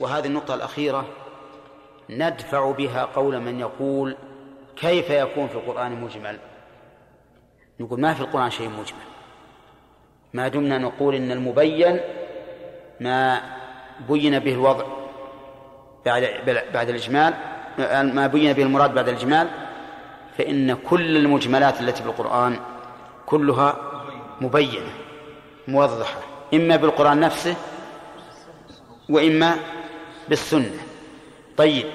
وهذه النقطة الأخيرة ندفع بها قول من يقول كيف يكون في القرآن مجمل؟ نقول ما في القرآن شيء مجمل. ما دمنا نقول إن المبين ما بين به الوضع بعد بعد الإجمال ما بين به المراد بعد الإجمال فإن كل المجملات التي في القرآن كلها مبينة موضحة إما بالقرآن نفسه وإما بالسنة. طيب.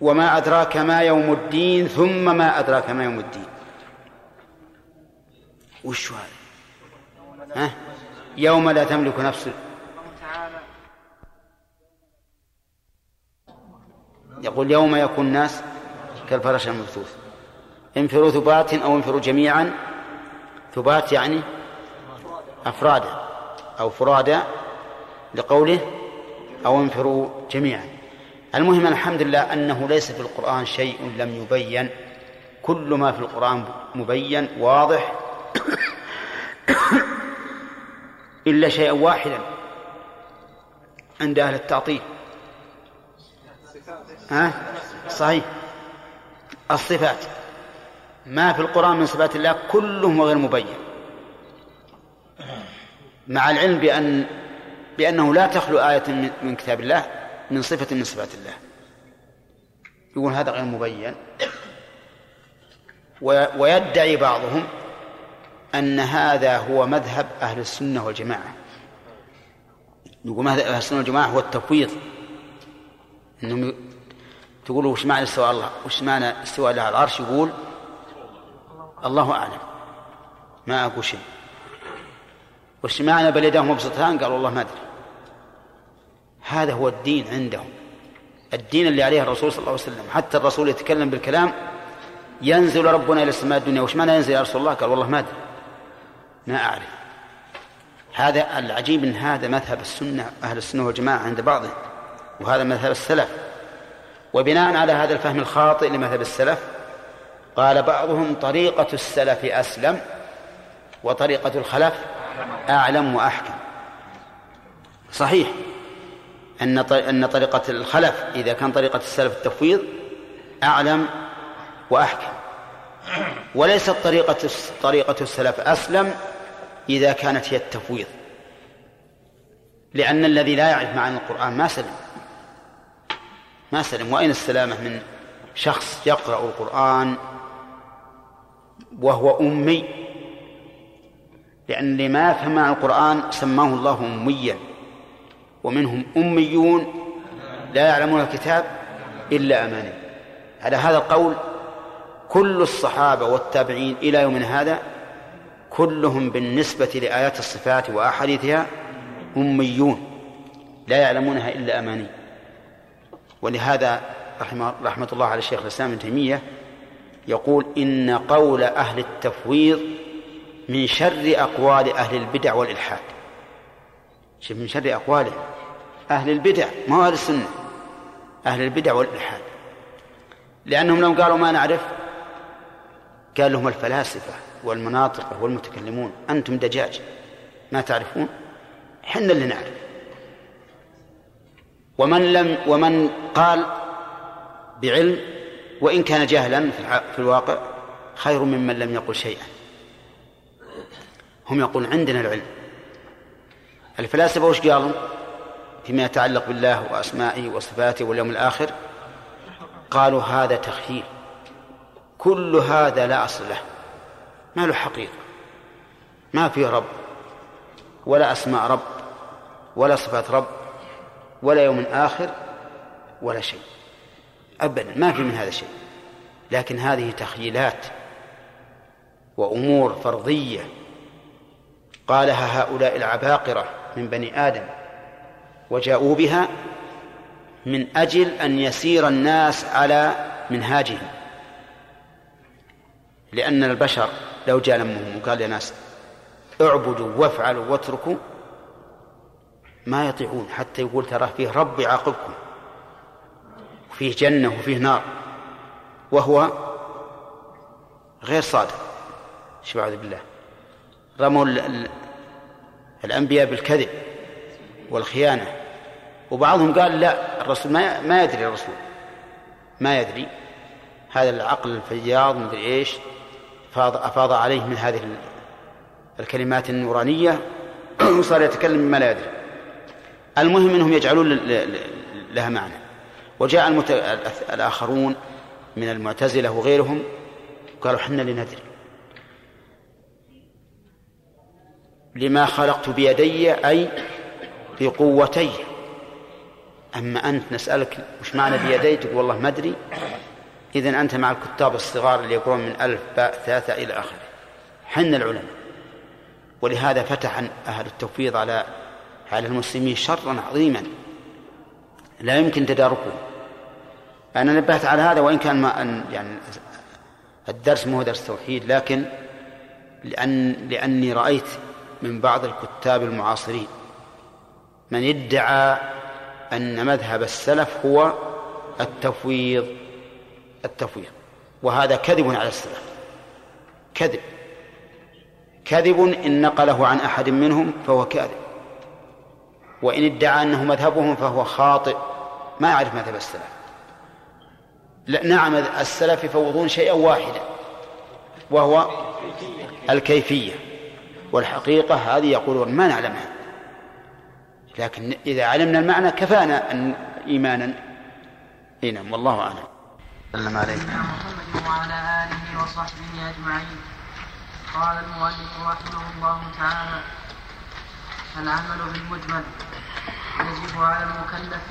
وما أدراك ما يوم الدين ثم ما أدراك ما يوم الدين. وش هذا؟ ها؟ يوم لا تملك نفس. يقول يوم يكون الناس كالفرش المبثوث. انفروا ثبات أو انفروا جميعا. ثبات يعني أفرادا أو فرادا لقوله أو انفروا جميعا. المهم الحمد لله أنه ليس في القرآن شيء لم يبين. كل ما في القرآن مبين واضح. إلا شيئا واحدا عند أهل التعطيل. ها؟ صحيح. الصفات. ما في القرآن من صفات الله كله غير مبين. مع العلم بأن بأنه لا تخلو آية من كتاب الله من صفة من صفات الله. يقول هذا غير مبين. ويدعي بعضهم أن هذا هو مذهب أهل السنة والجماعة. يقول مذهب أهل السنة والجماعة هو التفويض. أنهم تقولوا وش معنى استواء الله؟ وش معنى استواء الله على العرش؟ يقول الله أعلم. ما أقول شيء. وش معنى بل يداه مبسطتان؟ قال والله ما أدري. هذا هو الدين عندهم. الدين اللي عليه الرسول صلى الله عليه وسلم. حتى الرسول يتكلم بالكلام ينزل ربنا إلى السماء الدنيا. وش معنى ينزل يا رسول الله؟ قال والله ما أدري. ما أعرف. هذا العجيب أن هذا مذهب السنة أهل السنة والجماعة عند بعضهم وهذا مذهب السلف. وبناء على هذا الفهم الخاطئ لمذهب السلف قال بعضهم طريقة السلف أسلم وطريقة الخلف أعلم وأحكم. صحيح. أن أن طريقة الخلف إذا كان طريقة السلف التفويض أعلم وأحكم. وليست طريقة طريقة السلف أسلم إذا كانت هي التفويض. لأن الذي لا يعرف معنى القرآن ما سلم. ما سلم. وأين السلامة من شخص يقرأ القرآن وهو أمي؟ لأن اللي ما يفهم معنى القرآن سماه الله أميا. ومنهم أميون لا يعلمون الكتاب إلا أماني. على هذا القول كل الصحابة والتابعين إلى يومنا هذا كلهم بالنسبة لآيات الصفات وأحاديثها أميون لا يعلمونها إلا أماني. ولهذا رحمه, رحمة الله على الشيخ الإسلام ابن تيمية يقول إن قول أهل التفويض من شر أقوال أهل البدع والإلحاد. شوف من شر أقوالهم أهل البدع ما هو أهل السنة. أهل البدع والإلحاد. لأنهم لو قالوا ما نعرف قال لهم الفلاسفة والمناطق والمتكلمون أنتم دجاج. ما تعرفون؟ حنا اللي نعرف. ومن لم ومن قال بعلم وإن كان جاهلا في الواقع خير ممن لم يقل شيئا. هم يقولون عندنا العلم. الفلاسفة وش قالوا؟ فيما يتعلق بالله وأسمائه وصفاته واليوم الآخر قالوا هذا تخييل. كل هذا لا أصل له. ما له حقيقة. ما في رب. ولا أسماء رب ولا صفات رب ولا يوم آخر ولا شيء. أبدا. ما في من هذا شيء. لكن هذه تخيلات وأمور فرضية قالها هؤلاء العباقرة من بني آدم وجاءوا بها من أجل أن يسير الناس على منهاجهم. لأن البشر لو جاء لمهم وقال يا ناس اعبدوا وافعلوا واتركوا ما يطيعون حتى يقول ترى فيه رب يعاقبكم وفيه جنة وفيه نار وهو غير صادق. شو بالله. رموا الأنبياء بالكذب والخيانة. وبعضهم قال لا الرسول ما ما يدري الرسول. ما يدري. هذا العقل الفياض مدري إيش أفاض, أفاض عليه من هذه الكلمات النورانية. وصار يتكلم بما لا يدري. المهم إنهم يجعلون لها معنى. وجاء المت... الآخرون من المعتزلة وغيرهم قالوا حنا لندري. لما خلقت بيدي أي بقوتي. أما أنت نسألك وش معنى بيدي؟ تقول والله ما أدري. اذا أنت مع الكتاب الصغار اللي يقرون من ألف باء ثلاثة إلى آخره. حنا العلماء. ولهذا فتح أهل التفويض على على المسلمين شرا عظيما. لا يمكن تداركه. أنا نبهت على هذا وإن كان ما أن يعني الدرس مو درس توحيد لكن لأن لأني رأيت من بعض الكتاب المعاصرين. من ادعى أن مذهب السلف هو التفويض التفويض. وهذا كذب على السلف. كذب. كذب إن نقله عن أحد منهم فهو كاذب. وإن ادعى أنه مذهبهم فهو خاطئ. ما يعرف مذهب السلف. لا نعم السلف يفوضون شيئا واحدا وهو الكيفية. والحقيقة هذه يقولون ما نعلمها لكن إذا علمنا المعنى كفانا أن إيمانا. إي نعم والله أعلم. سلم عليك. محمد وعلى آله وصحبه أجمعين. قال المؤلف رحمه الله تعالى العمل بالمجمل. يجب على المكلف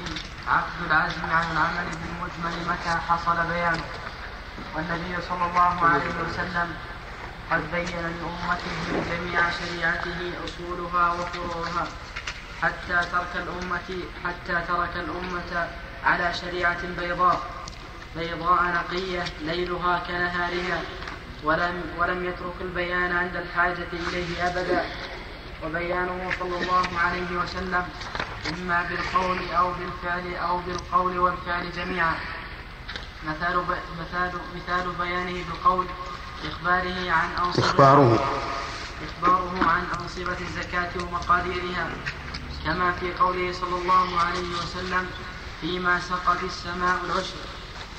عقد العزم عن العمل بالمجمل متى حصل بيانه. والنبي صلى الله عليه وسلم قد بين لأمته جميع شريعته أصولها وفروعها حتى ترك الأمة حتى ترك الأمة على شريعة بيضاء. بيضاء نقية ليلها كنهارها. ولم ولم يترك البيان عند الحاجة إليه أبدا. وبيانه صلى الله عليه وسلم إما بالقول أو بالفعل أو بالقول والفعل جميعا. مثال مثال مثال بيانه بالقول إخباره عن أنصبة إخباره. إخباره عن أنصبة الزكاة ومقاديرها. كما في قوله صلى الله عليه وسلم فيما سقط السماء العشر.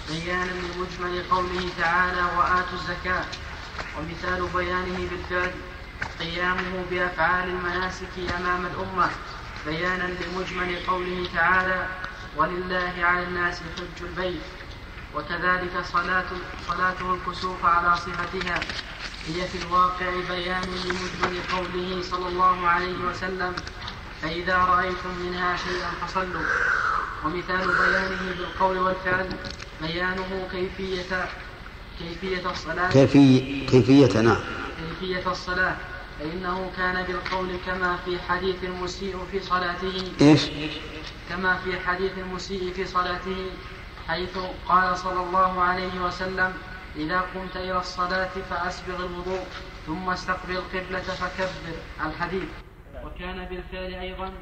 بيانا لمجمل قوله تعالى وآتوا الزكاة. ومثال بيانه بالفعل قيامه بأفعال المناسك أمام الأمة. بيانا لمجمل قوله تعالى ولله على الناس حج البيت. وكذلك صلاة صلاته الكسوف على صفتها. هي في الواقع بيان لمجمل قوله صلى الله عليه وسلم فإذا رأيتم منها شيئا فصلوا. ومثال بيانه بالقول والفعل بيانه كيفية كيفية الصلاة. كيفية كيفية نعم. كيفية الصلاة. فإنه كان بالقول كما في حديث المسيء في صلاته. إيش؟ كما في حديث المسيء في صلاته. حيث قال صلى الله عليه وسلم إذا قمت إلى الصلاة فأسبغ الوضوء ثم استقبل القبلة فكبر. الحديث. وكان بالفعل أيضا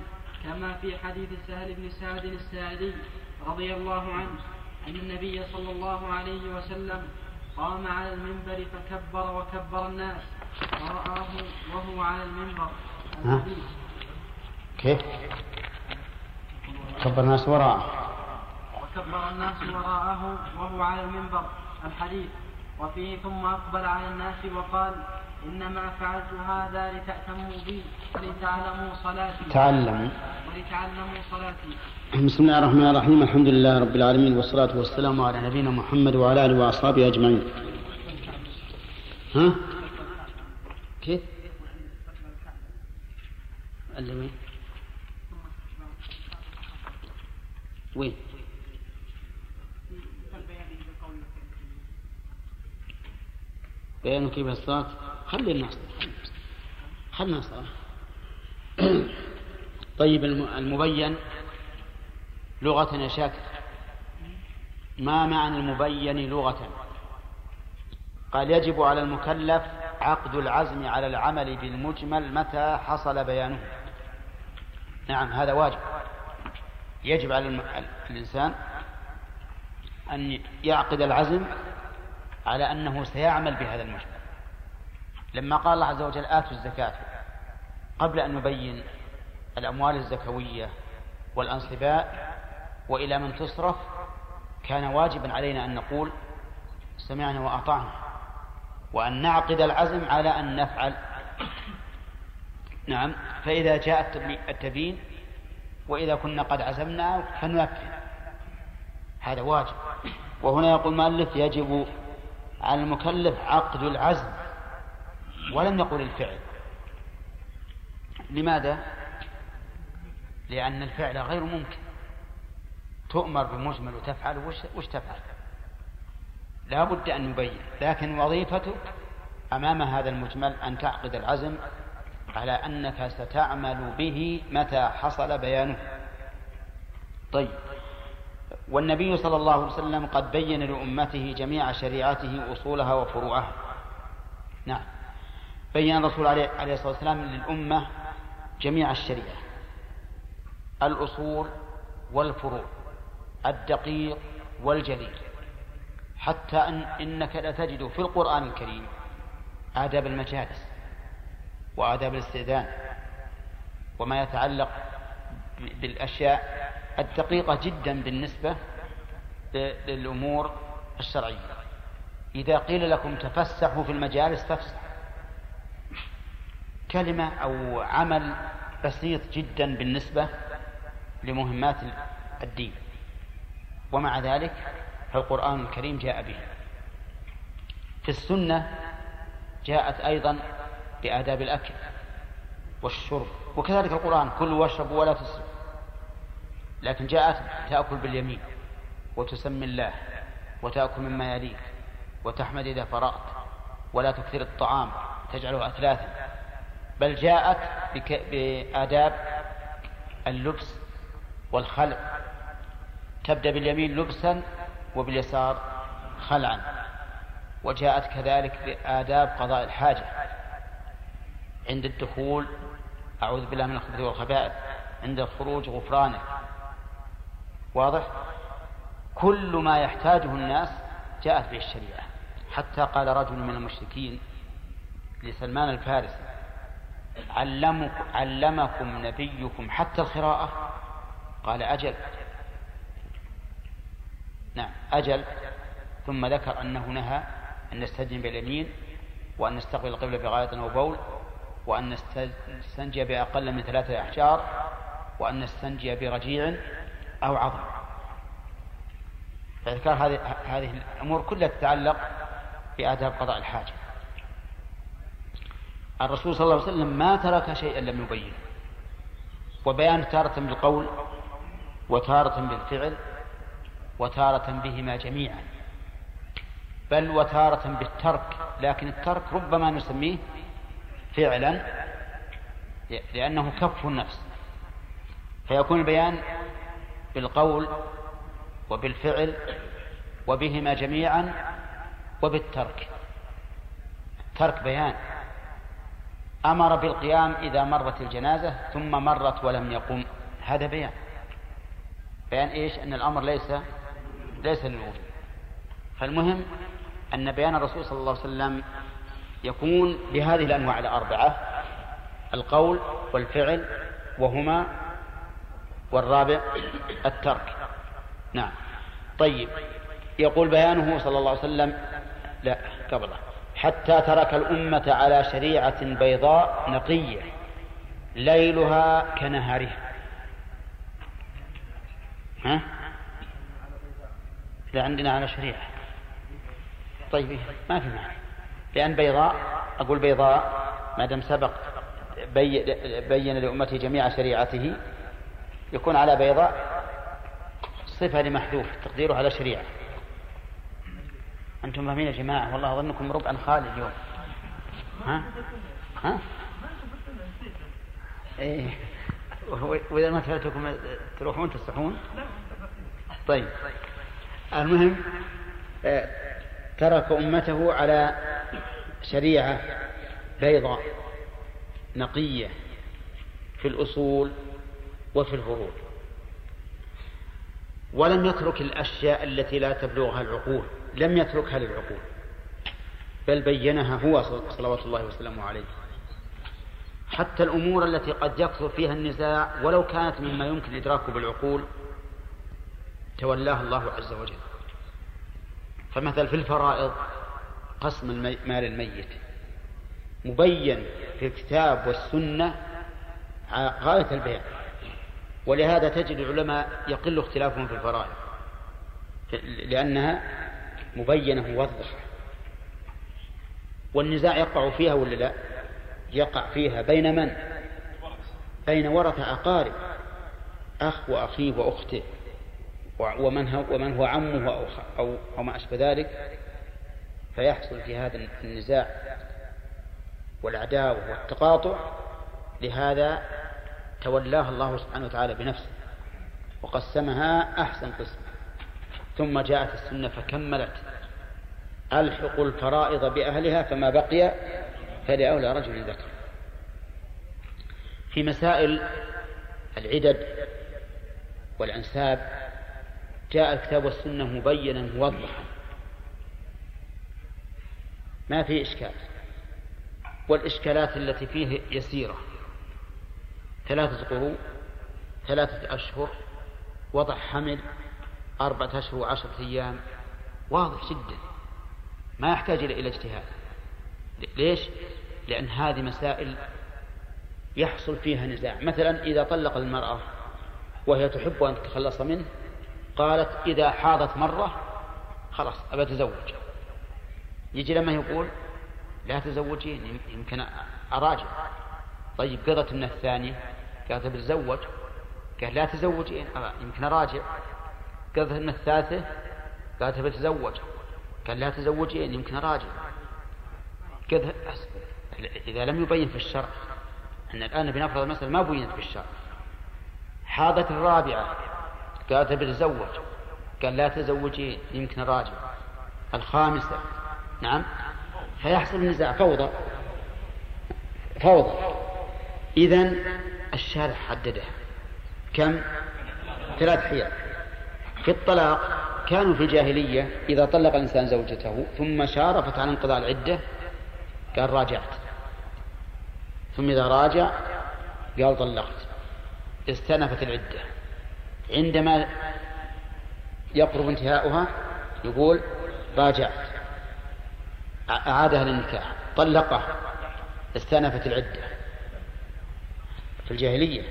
كما في حديث سهل بن سعد الساعدي رضي الله عنه أن النبي صلى الله عليه وسلم قام على المنبر فكبر وكبر الناس ورآه وهو على المنبر. الحديث كيف؟ كبر الناس وراءه وكبر الناس وراءه وهو على المنبر الحديث. وفيه ثم أقبل على الناس وقال إنما فعلت هذا لتأتموا بي ولتعلموا صلاتي. تعلموا. ولتعلموا صلاتي. بسم الله الرحمن الرحيم. الحمد لله رب العالمين والصلاة والسلام على نبينا محمد وعلى آله وأصحابه أجمعين. ها؟ كيف؟ اللي وين وين؟ بيان كيف الصلاة خلي الناس خلي الناس طيب المبين لغة يا شاكر ما معنى المبين لغة؟ قال يجب على المكلف عقد العزم على العمل بالمجمل متى حصل بيانه. نعم هذا واجب. يجب على الإنسان أن يعقد العزم على أنه سيعمل بهذا المجمل. لما قال الله عز وجل آتوا الزكاة قبل أن نبين الأموال الزكوية والأنصباء وإلى من تصرف كان واجبا علينا أن نقول سمعنا وأطعنا وأن نعقد العزم على أن نفعل. نعم فإذا جاء التبيين وإذا كنا قد عزمنا فننفذ. هذا واجب. وهنا يقول المؤلف يجب على المكلف عقد العزم ولم يقل الفعل. لماذا؟ لأن الفعل غير ممكن. تؤمر بمجمل وتفعل وش, تفعل؟ لا بد أن نبين لكن وظيفتك أمام هذا المجمل أن تعقد العزم على أنك ستعمل به متى حصل بيانه. طيب. والنبي صلى الله عليه وسلم قد بين لأمته جميع شريعته أصولها وفروعها. نعم. بين الرسول عليه الصلاة والسلام للأمة جميع الشريعة. الأصول والفروع الدقيق والجليل. حتى أن إنك لتجد في القرآن الكريم آداب المجالس وآداب الاستئذان وما يتعلق بالأشياء الدقيقة جدا بالنسبة للأمور الشرعية. إذا قيل لكم تفسحوا في المجالس فافسحوا. كلمة أو عمل بسيط جدا بالنسبة لمهمات الدين. ومع ذلك فالقرآن الكريم جاء به. في السنة جاءت أيضا بآداب الأكل والشرب. وكذلك القرآن كلوا واشربوا ولا تسرفوا لكن جاءت تأكل باليمين وتسمي الله وتأكل مما يليك وتحمد إذا فرغت ولا تكثر الطعام تجعله أثلاثا. بل جاءت بآداب اللبس والخلع. تبدأ باليمين لبسا وباليسار خلعا. وجاءت كذلك بآداب قضاء الحاجة. عند الدخول أعوذ بالله من الخبث والخبائث. عند الخروج غفرانك. واضح؟ كل ما يحتاجه الناس جاءت به الشريعة. حتى قال رجل من المشركين لسلمان الفارسي علمك علمكم نبيكم حتى القراءة؟ قال أجل. نعم أجل. ثم ذكر أنه نهى أن نستجن باليمين وأن نستقبل القبلة بغاية أو بول وأن نستنجي بأقل من ثلاثة أحجار وأن نستنجي برجيع أو عظم فذكر هذه هذه الأمور كلها تتعلق بآداب قضاء الحاجة. الرسول صلى الله عليه وسلم ما ترك شيئا لم يبينه. وبيان تارة بالقول وتارة بالفعل وتارة بهما جميعا. بل وتارة بالترك. لكن الترك ربما نسميه فعلا لأنه كف النفس. فيكون البيان بالقول وبالفعل وبهما جميعا وبالترك. ترك بيان. أمر بالقيام إذا مرت الجنازة ثم مرت ولم يقم. هذا بيان. بيان إيش؟ أن الأمر ليس ليس للوجوب فالمهم أن بيان الرسول صلى الله عليه وسلم يكون بهذه الأنواع الأربعة القول والفعل وهما والرابع الترك. نعم. طيب. يقول بيانه صلى الله عليه وسلم لا قبله. حتى ترك الأمة على شريعة بيضاء نقية ليلها كنهارها. ها؟ لا عندنا على شريعة. طيب ما في معنى. لأن بيضاء أقول بيضاء ما دام سبق بي بين لأمته جميع شريعته يكون على بيضاء صفة لمحذوف تقديره على شريعة. أنتم فاهمين يا جماعة؟ والله أظنكم ربعا خالي اليوم. ها؟ ها؟ إيه. وإذا ما سألتكم تروحون تصحون طيب. المهم آه، ترك أمته على شريعة بيضاء نقية في الأصول وفي الفروع ولم يترك الأشياء التي لا تبلغها العقول لم يتركها للعقول بل بينها هو صلوات الله وسلامه عليه. حتى الأمور التي قد يكثر فيها النزاع ولو كانت مما يمكن إدراكه بالعقول تولاها الله عز وجل. فمثل في الفرائض قسم مال الميت. مبين في الكتاب والسنة غاية البيان. ولهذا تجد العلماء يقل اختلافهم في الفرائض. لأنها مبينة موضحة والنزاع يقع فيها ولا لا؟ يقع فيها. بين من؟ بين ورثة أقارب. أخ وأخيه وأخته. ومن هو, ومن هو عمه أو, أو, أو ما أشبه ذلك. فيحصل في هذا النزاع والعداوة والتقاطع. لهذا تولاها الله سبحانه وتعالى بنفسه وقسمها أحسن قسم. ثم جاءت السنة فكملت. ألحق الفرائض بأهلها فما بقي فلأولى رجل ذكر. في مسائل العدد والأنساب جاء الكتاب والسنة مبينا موضحا. ما في إشكال. والإشكالات التي فيه يسيرة. ثلاثة قروء ثلاثة أشهر وضع حمل أربعة أشهر وعشرة أيام. واضح جدا. ما يحتاج إلى اجتهاد. ليش؟ لأن هذه مسائل يحصل فيها نزاع. مثلا إذا طلق المرأة وهي تحب أن تتخلص منه قالت إذا حاضت مرة خلاص أبى أتزوج. يجي لما يقول لا تزوجين يمكن أراجع. طيب قضت من الثانية. قالت بتزوج قال لا تزوجين يمكن أراجع. قضت من الثالثة؟ قالت بتزوج قال لا تزوجين يمكن أراجع. قضت إذا لم يبين في الشرع أن الآن بنفرض المسألة ما بينت في الشرع. حاضت الرابعة. قالت بتزوج قال لا تزوجين يمكن أراجع. الخامسة. نعم. فيحصل النزاع فوضى. فوضى. إذا الشارع حدده. كم؟ ثلاث حيل. في الطلاق كانوا في الجاهلية إذا طلق الإنسان زوجته ثم شارفت على انقضاء العدة قال راجعت. ثم إذا راجع قال طلقت. استنفت العدة. عندما يقرب انتهاؤها يقول راجعت. أعادها للنكاح. طلقه. استأنفت العدة. في الجاهلية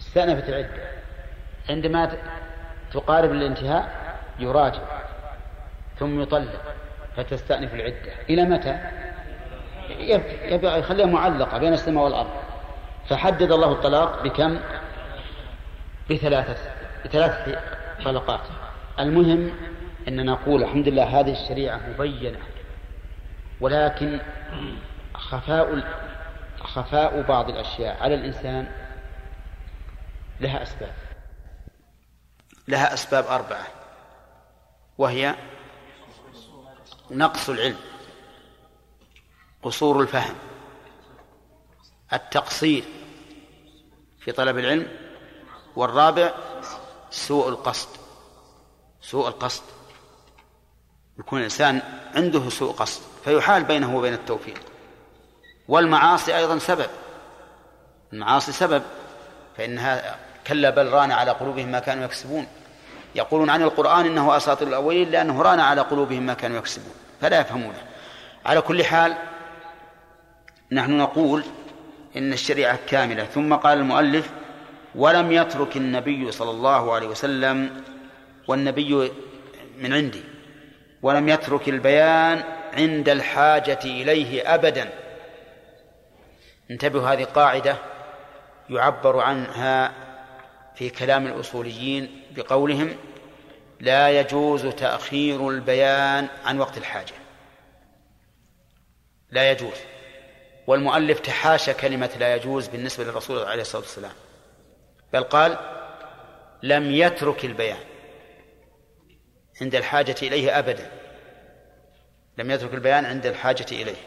استأنفت العدة عندما تقارب الانتهاء يراجع ثم يطلق فتستأنف العدة إلى متى؟ يخليها معلقة بين السماء والأرض فحدد الله الطلاق بكم؟ بثلاثة بثلاثة طلقات المهم أن نقول الحمد لله هذه الشريعة مبينة ولكن خفاء خفاء بعض الأشياء. على الإنسان لها أسباب. لها أسباب أربعة وهي نقص العلم قصور الفهم التقصير في طلب العلم والرابع سوء القصد. سوء القصد يكون الإنسان عنده سوء قصد فيحال بينه وبين التوفيق. والمعاصي أيضا سبب. المعاصي سبب فإنها كلا بل ران على قلوبهم ما كانوا يكسبون. يقولون عن القرآن إنه أساطير الأولين لأنه ران على قلوبهم ما كانوا يكسبون فلا يفهمونه. على كل حال نحن نقول إن الشريعة كاملة. ثم قال المؤلف ولم يترك النبي صلى الله عليه وسلم والنبي من عندي ولم يترك البيان عند الحاجة إليه أبدا. انتبهوا هذه قاعدة يعبر عنها في كلام الأصوليين بقولهم لا يجوز تأخير البيان عن وقت الحاجة. لا يجوز. والمؤلف تحاشى كلمة لا يجوز بالنسبة للرسول عليه الصلاة والسلام. بل قال لم يترك البيان عند الحاجة إليه أبدا. لم يترك البيان عند الحاجة إليه.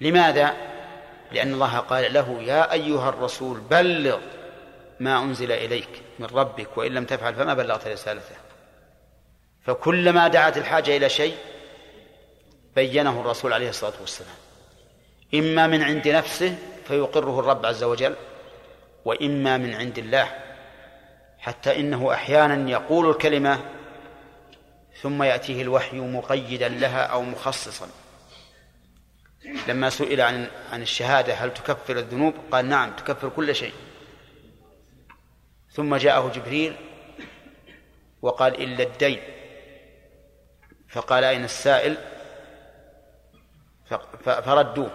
لماذا؟ لأن الله قال له يا أيها الرسول بلغ ما أنزل إليك من ربك وإن لم تفعل فما بلغت رسالته. فكلما دعت الحاجة إلى شيء بينه الرسول عليه الصلاة والسلام. إما من عند نفسه فيقره الرب عز وجل وإما من عند الله حتى إنه أحيانا يقول الكلمة ثم يأتيه الوحي مقيدا لها أو مخصصا. لما سئل عن عن الشهادة هل تكفر الذنوب؟ قال نعم تكفر كل شيء. ثم جاءه جبريل وقال إلا الدين. فقال أين السائل؟ فردوه.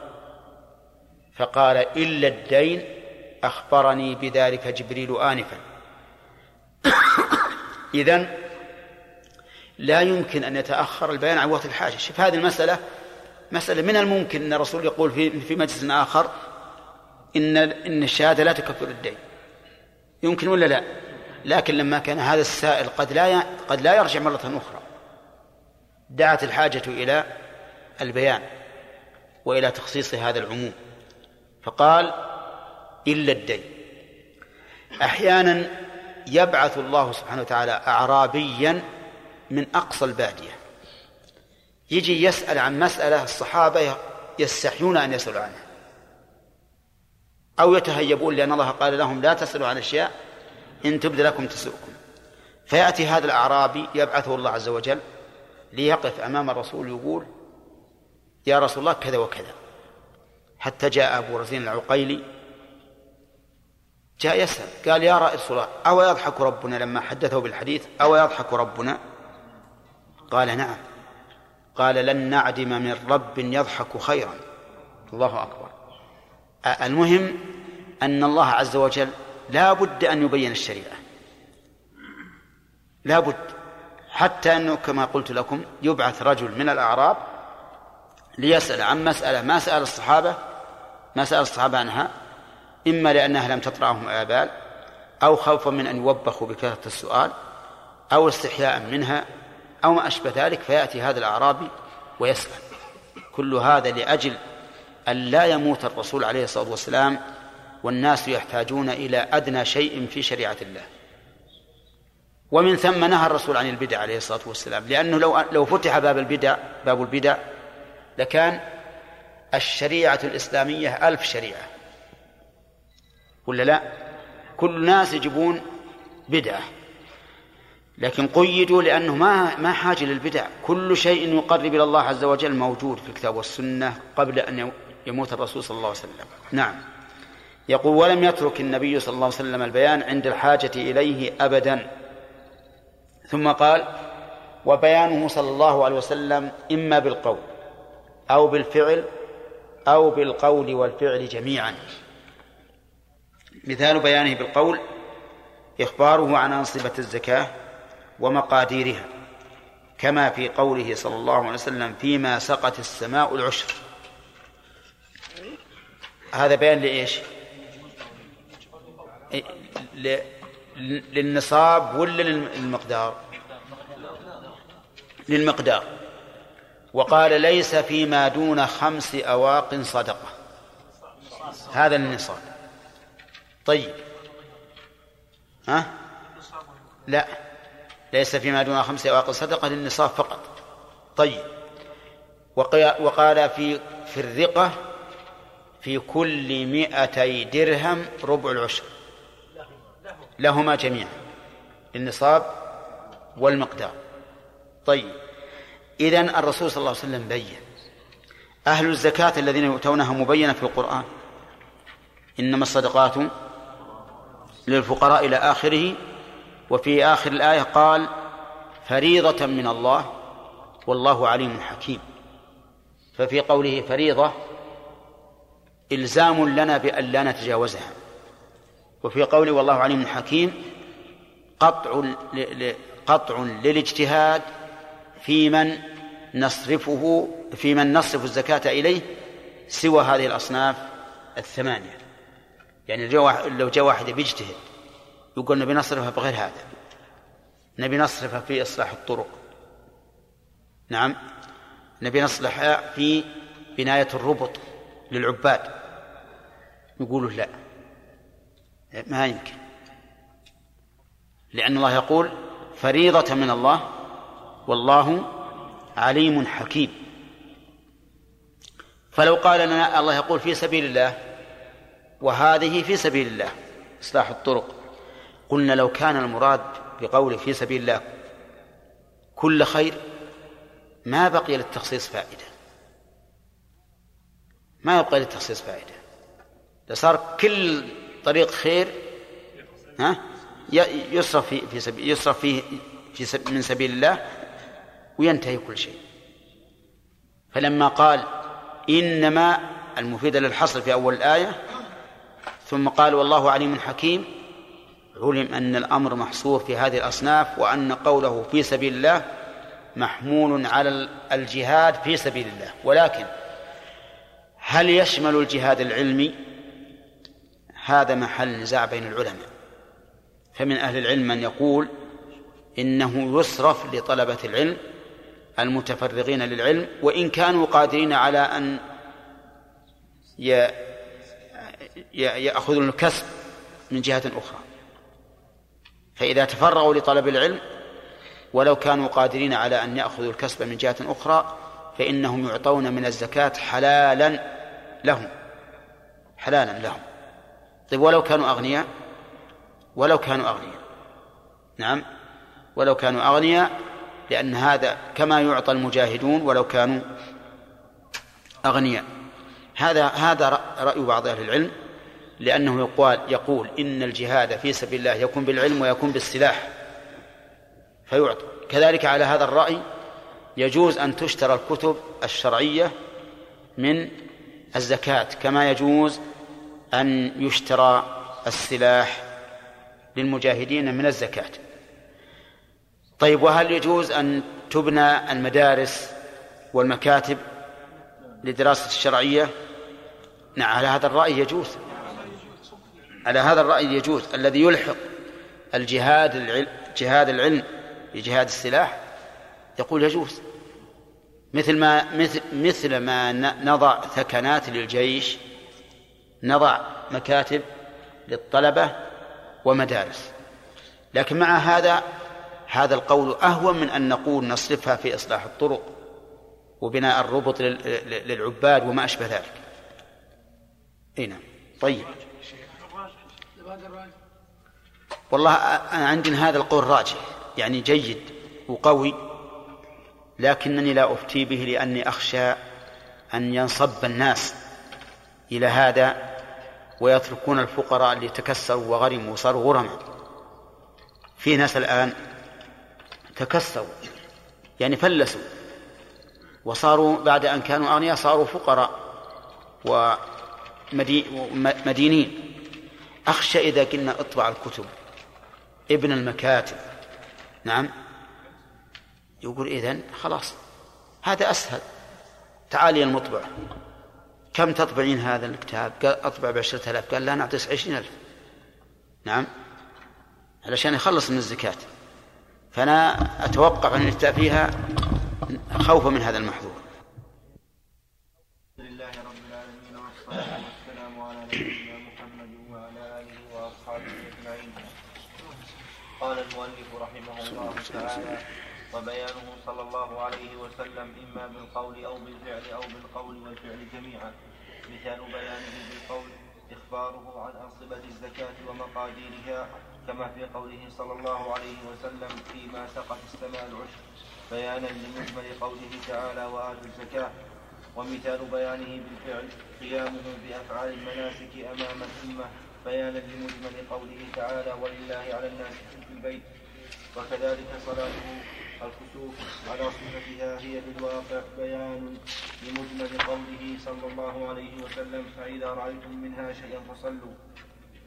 فقال إلا الدين أخبرني بذلك جبريل آنفا. إذن لا يمكن أن يتأخر البيان عن وقت الحاجة. شوف هذه المسألة مسألة من الممكن أن الرسول يقول في في مجلس آخر إن إن الشهادة لا تكفر الدين. يمكن ولا لا؟ لكن لما كان هذا السائل قد لا قد لا يرجع مرة أخرى دعت الحاجة إلى البيان وإلى تخصيص هذا العموم فقال إلا الدين. أحيانا يبعث الله سبحانه وتعالى أعرابيا من أقصى البادية. يجي يسأل عن مسألة الصحابة يستحيون أن يسألوا عنها. أو يتهيبون لأن الله قال لهم لا تسألوا عن أشياء إن تبد لكم تسؤكم. فيأتي هذا الأعرابي يبعثه الله عز وجل ليقف أمام الرسول يقول يا رسول الله كذا وكذا. حتى جاء أبو رزين العقيلي جاء يسأل قال يا رسول الله أو يضحك ربنا لما حدثه بالحديث أو يضحك ربنا؟ قال نعم. قال لن نعدم من رب يضحك خيرا. الله أكبر. المهم أن الله عز وجل لا بد أن يبين الشريعة. لا بد. حتى أنه كما قلت لكم يبعث رجل من الأعراب ليسأل عن مسألة ما سأل الصحابة؟ ما سأل الصحابة عنها؟ إما لأنها لم تطرأهم آبال أو خوفا من أن يوبخوا بكثرة السؤال أو استحياء منها أو ما أشبه ذلك فيأتي هذا الأعرابي ويسأل. كل هذا لأجل أن لا يموت الرسول عليه الصلاة والسلام والناس يحتاجون إلى أدنى شيء في شريعة الله. ومن ثم نهى الرسول عن البدع عليه الصلاة والسلام لأنه لو لو فتح باب البدع باب البدع لكان الشريعة الإسلامية ألف شريعة. ولا لا؟ كل الناس يجيبون بدعة. لكن قيدوا لأنه ما ما حاجة للبدع. كل شيء يقرب إلى الله عز وجل موجود في الكتاب والسنة قبل أن يموت الرسول صلى الله عليه وسلم. نعم. يقول ولم يترك النبي صلى الله عليه وسلم البيان عند الحاجة إليه أبدا. ثم قال وبيانه صلى الله عليه وسلم إما بالقول أو بالفعل أو بالقول والفعل جميعا. مثال بيانه بالقول إخباره عن أنصبة الزكاة ومقاديرها كما في قوله صلى الله عليه وسلم فيما سقت السماء العشر. هذا بيان لإيش؟ للنصاب ولا للمقدار؟ للمقدار. وقال ليس فيما دون خمس أواق صدقة. هذا النصاب. طيب. ها؟ لا. ليس فيما دون خمس أواق صدقة للنصاب فقط. طيب. وقال في في الرقة في كل مئتي درهم ربع العشر. لهما جميعا. للنصاب والمقدار. طيب. إذن الرسول صلى الله عليه وسلم بين. أهل الزكاة الذين يؤتونها مبينة في القرآن. إنما الصدقات للفقراء إلى آخره وفي آخر الآية قال فريضة من الله والله عليم حكيم. ففي قوله فريضة إلزام لنا بأن لا نتجاوزها. وفي قوله والله عليم حكيم قطع قطع للاجتهاد في من نصرفه في من نصرف الزكاة إليه سوى هذه الأصناف الثمانية. يعني لو جاء واحد بيجتهد يقول نبي نصرفها بغير هذا. نبي نصرفها في إصلاح الطرق. نعم. نبي نصلحها في بناية الربط للعباد. يقولوا لا. ما يمكن. لأن الله يقول فريضة من الله والله عليم حكيم. فلو قال لنا الله يقول في سبيل الله وهذه في سبيل الله إصلاح الطرق. قلنا لو كان المراد بقوله في سبيل الله كل خير ما بقي للتخصيص فائدة. ما يبقى للتخصيص فائدة. لصار كل طريق خير ها يصرف في في سبيل يصرف فيه في سبيل من سبيل الله وينتهي كل شيء. فلما قال إنما المفيدة للحصر في أول الآية ثم قال والله عليم حكيم علم أن الأمر محصور في هذه الأصناف وأن قوله في سبيل الله محمول على الجهاد في سبيل الله. ولكن هل يشمل الجهاد العلمي هذا محل نزاع بين العلماء؟ فمن أهل العلم من يقول إنه يصرف لطلبة العلم المتفرغين للعلم وإن كانوا قادرين على أن يأخذوا الكسب من جهة أخرى. فإذا تفرغوا لطلب العلم ولو كانوا قادرين على أن يأخذوا الكسب من جهة أخرى فإنهم يعطون من الزكاة حلالا لهم. حلالا لهم. طيب ولو كانوا أغنياء؟ ولو كانوا أغنياء. نعم. ولو كانوا أغنياء لأن هذا كما يعطى المجاهدون ولو كانوا أغنياء. هذا هذا رأي بعض أهل العلم. لأنه يقال يقول إن الجهاد في سبيل الله يكون بالعلم ويكون بالسلاح. فيعطى. كذلك على هذا الرأي يجوز أن تشترى الكتب الشرعية من الزكاة كما يجوز أن يشترى السلاح للمجاهدين من الزكاة. طيب وهل يجوز أن تبنى المدارس والمكاتب لدراسة الشرعية؟ نعم على هذا الرأي يجوز. على هذا الرأي يجوز الذي يلحق الجهاد العلم جهاد العلم بجهاد السلاح؟ يقول يجوز. مثل ما مثل مثل ما نضع ثكنات للجيش نضع مكاتب للطلبة ومدارس. لكن مع هذا هذا القول أهون من أن نقول نصرفها في إصلاح الطرق وبناء الربط للعباد وما أشبه ذلك. إي نعم. طيب. والله أنا عندي هذا القول راجح يعني جيد وقوي لكنني لا أفتي به لأني أخشى أن ينصب الناس إلى هذا ويتركون الفقراء اللي تكسروا وغرموا وصاروا غرما في ناس الآن تكسروا يعني فلسوا وصاروا بعد أن كانوا أغنياء صاروا فقراء ومدينين أخشى إذا قلنا أطبع الكتب. ابن المكاتب. نعم. يقول إذن خلاص. هذا أسهل. تعالي المطبع. كم تطبعين هذا الكتاب؟ قال أطبع بعشرة آلاف. قال لا نعطي عشرين ألف. نعم. علشان يخلص من الزكاة. فأنا أتوقع أن يفتى فيها خوفا من هذا المحظور لله رب العالمين والصلاة والسلام على نبينا محمد وعلى آله وأصحابه أجمعين قال المؤلف رحمه الله تعالى وبيانه صلى الله عليه وسلم إما بالقول أو بالفعل أو بالقول والفعل جميعا. مثال بيانه بالقول إخباره عن أنصبة الزكاة ومقاديرها كما في قوله صلى الله عليه وسلم فيما سقط السماء العشر بيانا لمجمل قوله تعالى وآتوا الزكاة. ومثال بيانه بالفعل قيامه بأفعال المناسك أمام الأمة. بيانا لمجمل قوله تعالى ولله على الناس. البيت وكذلك صلاته الكسوف على صفتها هي بالواقع بيان لمجمل قوله صلى الله عليه وسلم فإذا رأيتم منها شيئا فصلوا.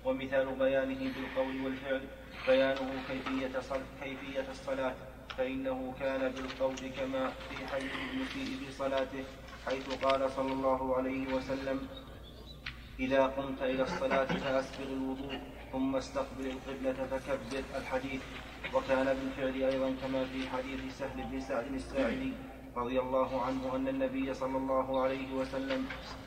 ومثال بيانه بالقول والفعل بيانه كيفية كيفية الصلاة فإنه كان بالقول كما في حديث المسيء في صلاته حيث قال صلى الله عليه وسلم إذا قمت إلى الصلاة فأسبغ الوضوء. ثم استقبل القبلة فكبر الحديث. وكان بالفعل أيضا كما في حديث سهل بن سعد الساعدي رضي الله عنه أن النبي صلى الله عليه وسلم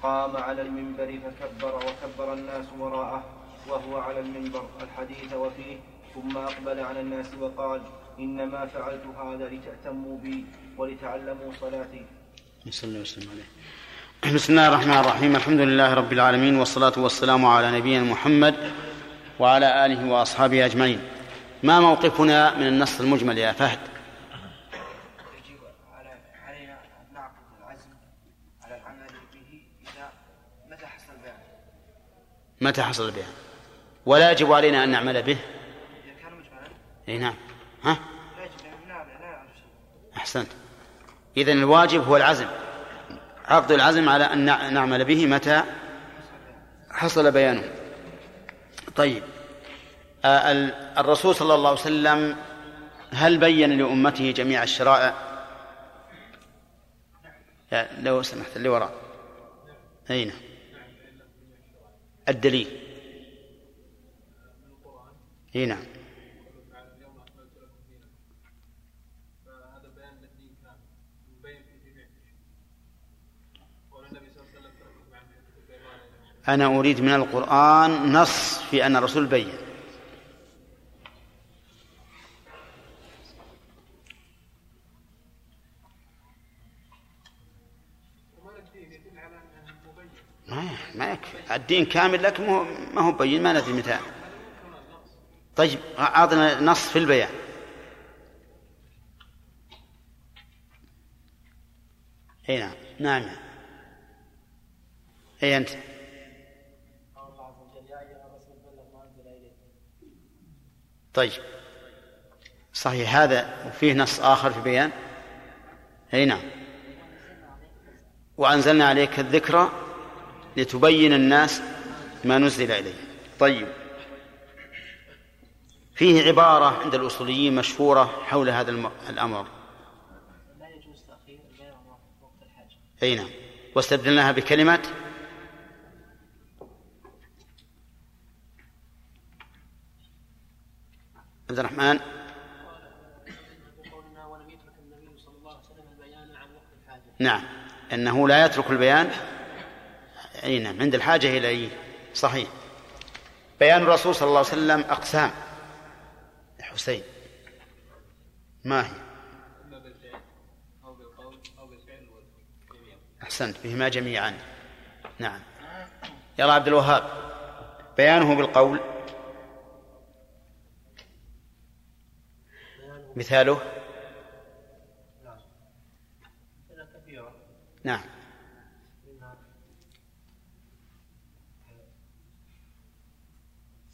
قام على المنبر فكبر وكبر الناس وراءه وهو على المنبر الحديث وفيه. ثم أقبل على الناس وقال إنما فعلت هذا لتأتموا بي ولتعلموا صلاتي. صلى الله وسلم عليه. بسم الله الرحمن الرحيم. الحمد لله رب العالمين والصلاة والسلام على نبينا محمد وعلى آله وأصحابه أجمعين. ما موقفنا من النص المجمل يا فهد؟ إذا متى حصل البيان؟ ولا يجب علينا أن نعمل به؟ إذا أي نعم. ها؟ أحسنت. إذن الواجب هو العزم. عقد العزم على أن نعمل به متى حصل بيانه. طيب. آه، الرسول صلى الله عليه وسلم هل بين لأمته جميع الشرائع لو سمحت اللي وراء. أين الدليل. أي نعم. أنا أريد من القرآن نص في أن الرسول بين. ما ما يكفي الدين كامل لك ما هو بين ما ندري متى. طيب أعطنا نص في البيان. أي نعم. نعم. أي أنت؟ طيب. صحيح هذا وفيه نص آخر في بيان؟ أي نعم. وأنزلنا عليك الذكرى لتبين الناس ما نزل إليه طيب. فيه عبارة عند الأصوليين مشهورة حول هذا الأمر. لا يجوز تأخير البيع وقت الحاجة. أي نعم. واستبدلناها بكلمة عبد الرحمن بقولنا ولم يترك النبي صلى الله عليه وسلم البيان عن وقت الحاجة نعم. أنه لا يترك البيان. أي نعم. عند الحاجة إليه صحيح. بيان الرسول صلى الله عليه وسلم أقسام. حسين. ما هي؟ أحسنت. بهما جميعا. نعم. يلا عبد الوهاب. بيانه بالقول. مثاله؟ نعم.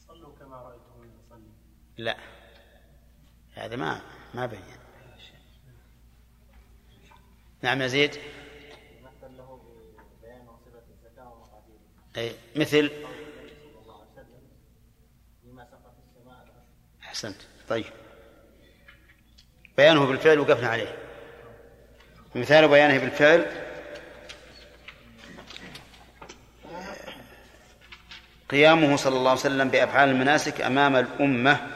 صلوا كما أصلي لا. هذا ما ما بين نعم يزيد مثل له ببيان صفة الزكاة ومقاديرها أي مثل. صلى الله عليه وسلم لما سقط السماء العشر أحسنت طيب بيانه بالفعل وقفنا عليه. مثال بيانه بالفعل. قيامه صلى الله عليه وسلم بأفعال المناسك أمام الأمة.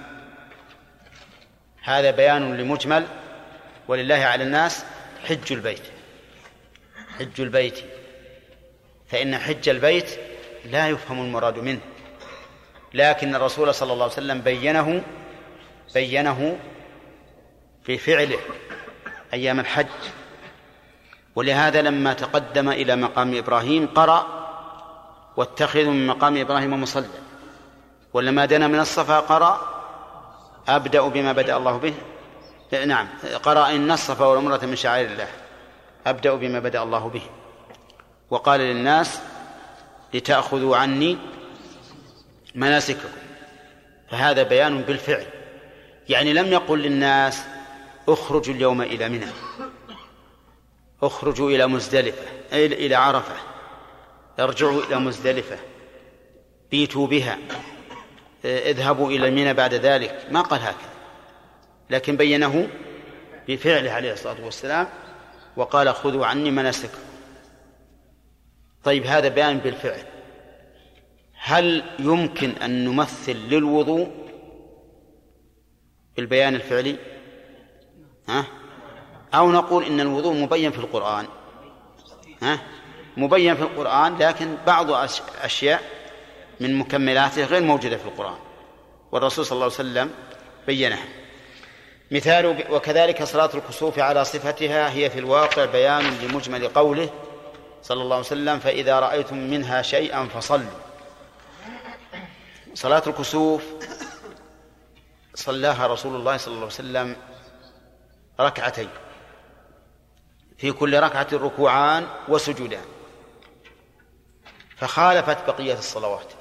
هذا بيان لمجمل ولله على الناس حج البيت. حج البيت. فإن حج البيت لا يفهم المراد منه. لكن الرسول صلى الله عليه وسلم بينه بينه في فعله أيام الحج. ولهذا لما تقدم إلى مقام إبراهيم قرأ واتخذوا من مقام إبراهيم مصلى. ولما دنا من الصفا قرأ أبدأ بما بدأ الله به. نعم قرأ إن الصفا والعمرة من شعائر الله. أبدأ بما بدأ الله به. وقال للناس لتأخذوا عني مناسككم. فهذا بيان بالفعل. يعني لم يقل للناس اخرجوا اليوم إلى منى. اخرجوا إلى مزدلفة إلى عرفة. ارجعوا إلى مزدلفة. بيتوا بها. اذهبوا إلى منى بعد ذلك. ما قال هكذا. لكن بينه بفعله عليه الصلاة والسلام وقال خذوا عني مناسككم. طيب هذا بيان بالفعل. هل يمكن أن نمثل للوضوء بالبيان الفعلي؟ ها؟ أو نقول إن الوضوء مبين في القرآن. ها؟ مبين في القرآن لكن بعض أشياء من مكملاته غير موجودة في القرآن. والرسول صلى الله عليه وسلم بينها. مثال وكذلك صلاة الكسوف على صفتها هي في الواقع بيان لمجمل قوله صلى الله عليه وسلم فإذا رأيتم منها شيئا فصلوا. صلاة الكسوف صلاها رسول الله صلى الله عليه وسلم ركعتين. في كل ركعة ركوعان وسجودان. فخالفت بقية الصلوات.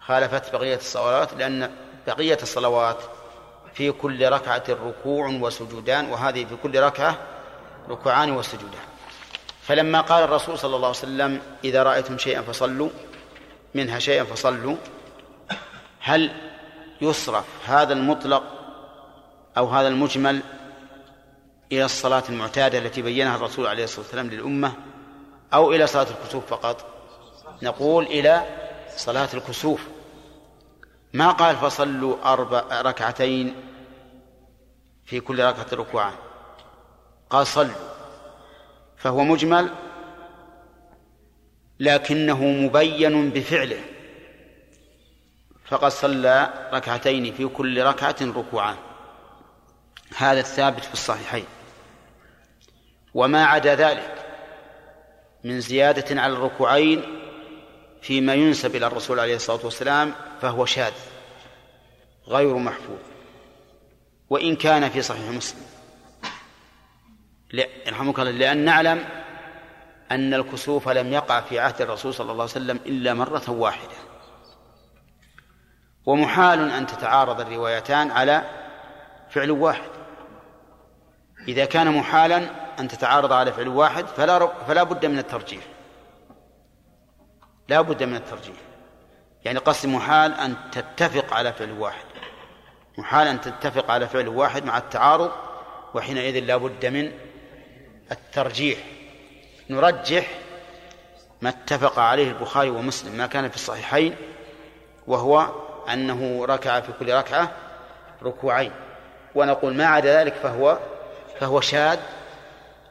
خالفت بقية الصلوات لأن بقية الصلوات في كل ركعة ركوع وسجودان وهذه في كل ركعة ركوعان وسجودان. فلما قال الرسول صلى الله عليه وسلم إذا رأيتم شيئا فصلوا منها شيئا فصلوا. هل يصرف هذا المطلق أو هذا المجمل إلى الصلاة المعتادة التي بينها الرسول عليه الصلاة والسلام للأمة أو إلى صلاة الكسوف فقط. نقول إلى صلاة الكسوف. ما قال فصلوا أربع ركعتين في كل ركعة ركوعان قال صلوا. فهو مجمل لكنه مبين بفعله. فقد صلى ركعتين في كل ركعة ركوعان هذا الثابت في الصحيحين. وما عدا ذلك من زيادة على الركوعين فيما ينسب إلى الرسول عليه الصلاة والسلام فهو شاذ غير محفوظ وإن كان في صحيح مسلم. يرحمك الله لأن نعلم أن الكسوف لم يقع في عهد الرسول صلى الله عليه وسلم إلا مرة واحدة. ومحال أن تتعارض الروايتان على فعل واحد. إذا كان محالا أن تتعارض على فعل واحد فلا فلا بد من الترجيح. لا بد من الترجيح. يعني قصد محال أن تتفق على فعل واحد. محال أن تتفق على فعل واحد مع التعارض وحينئذ لا بد من الترجيح. نرجح ما اتفق عليه البخاري ومسلم ما كان في الصحيحين وهو أنه ركع في كل ركعة ركوعين. ونقول ما عدا ذلك فهو فهو شاذ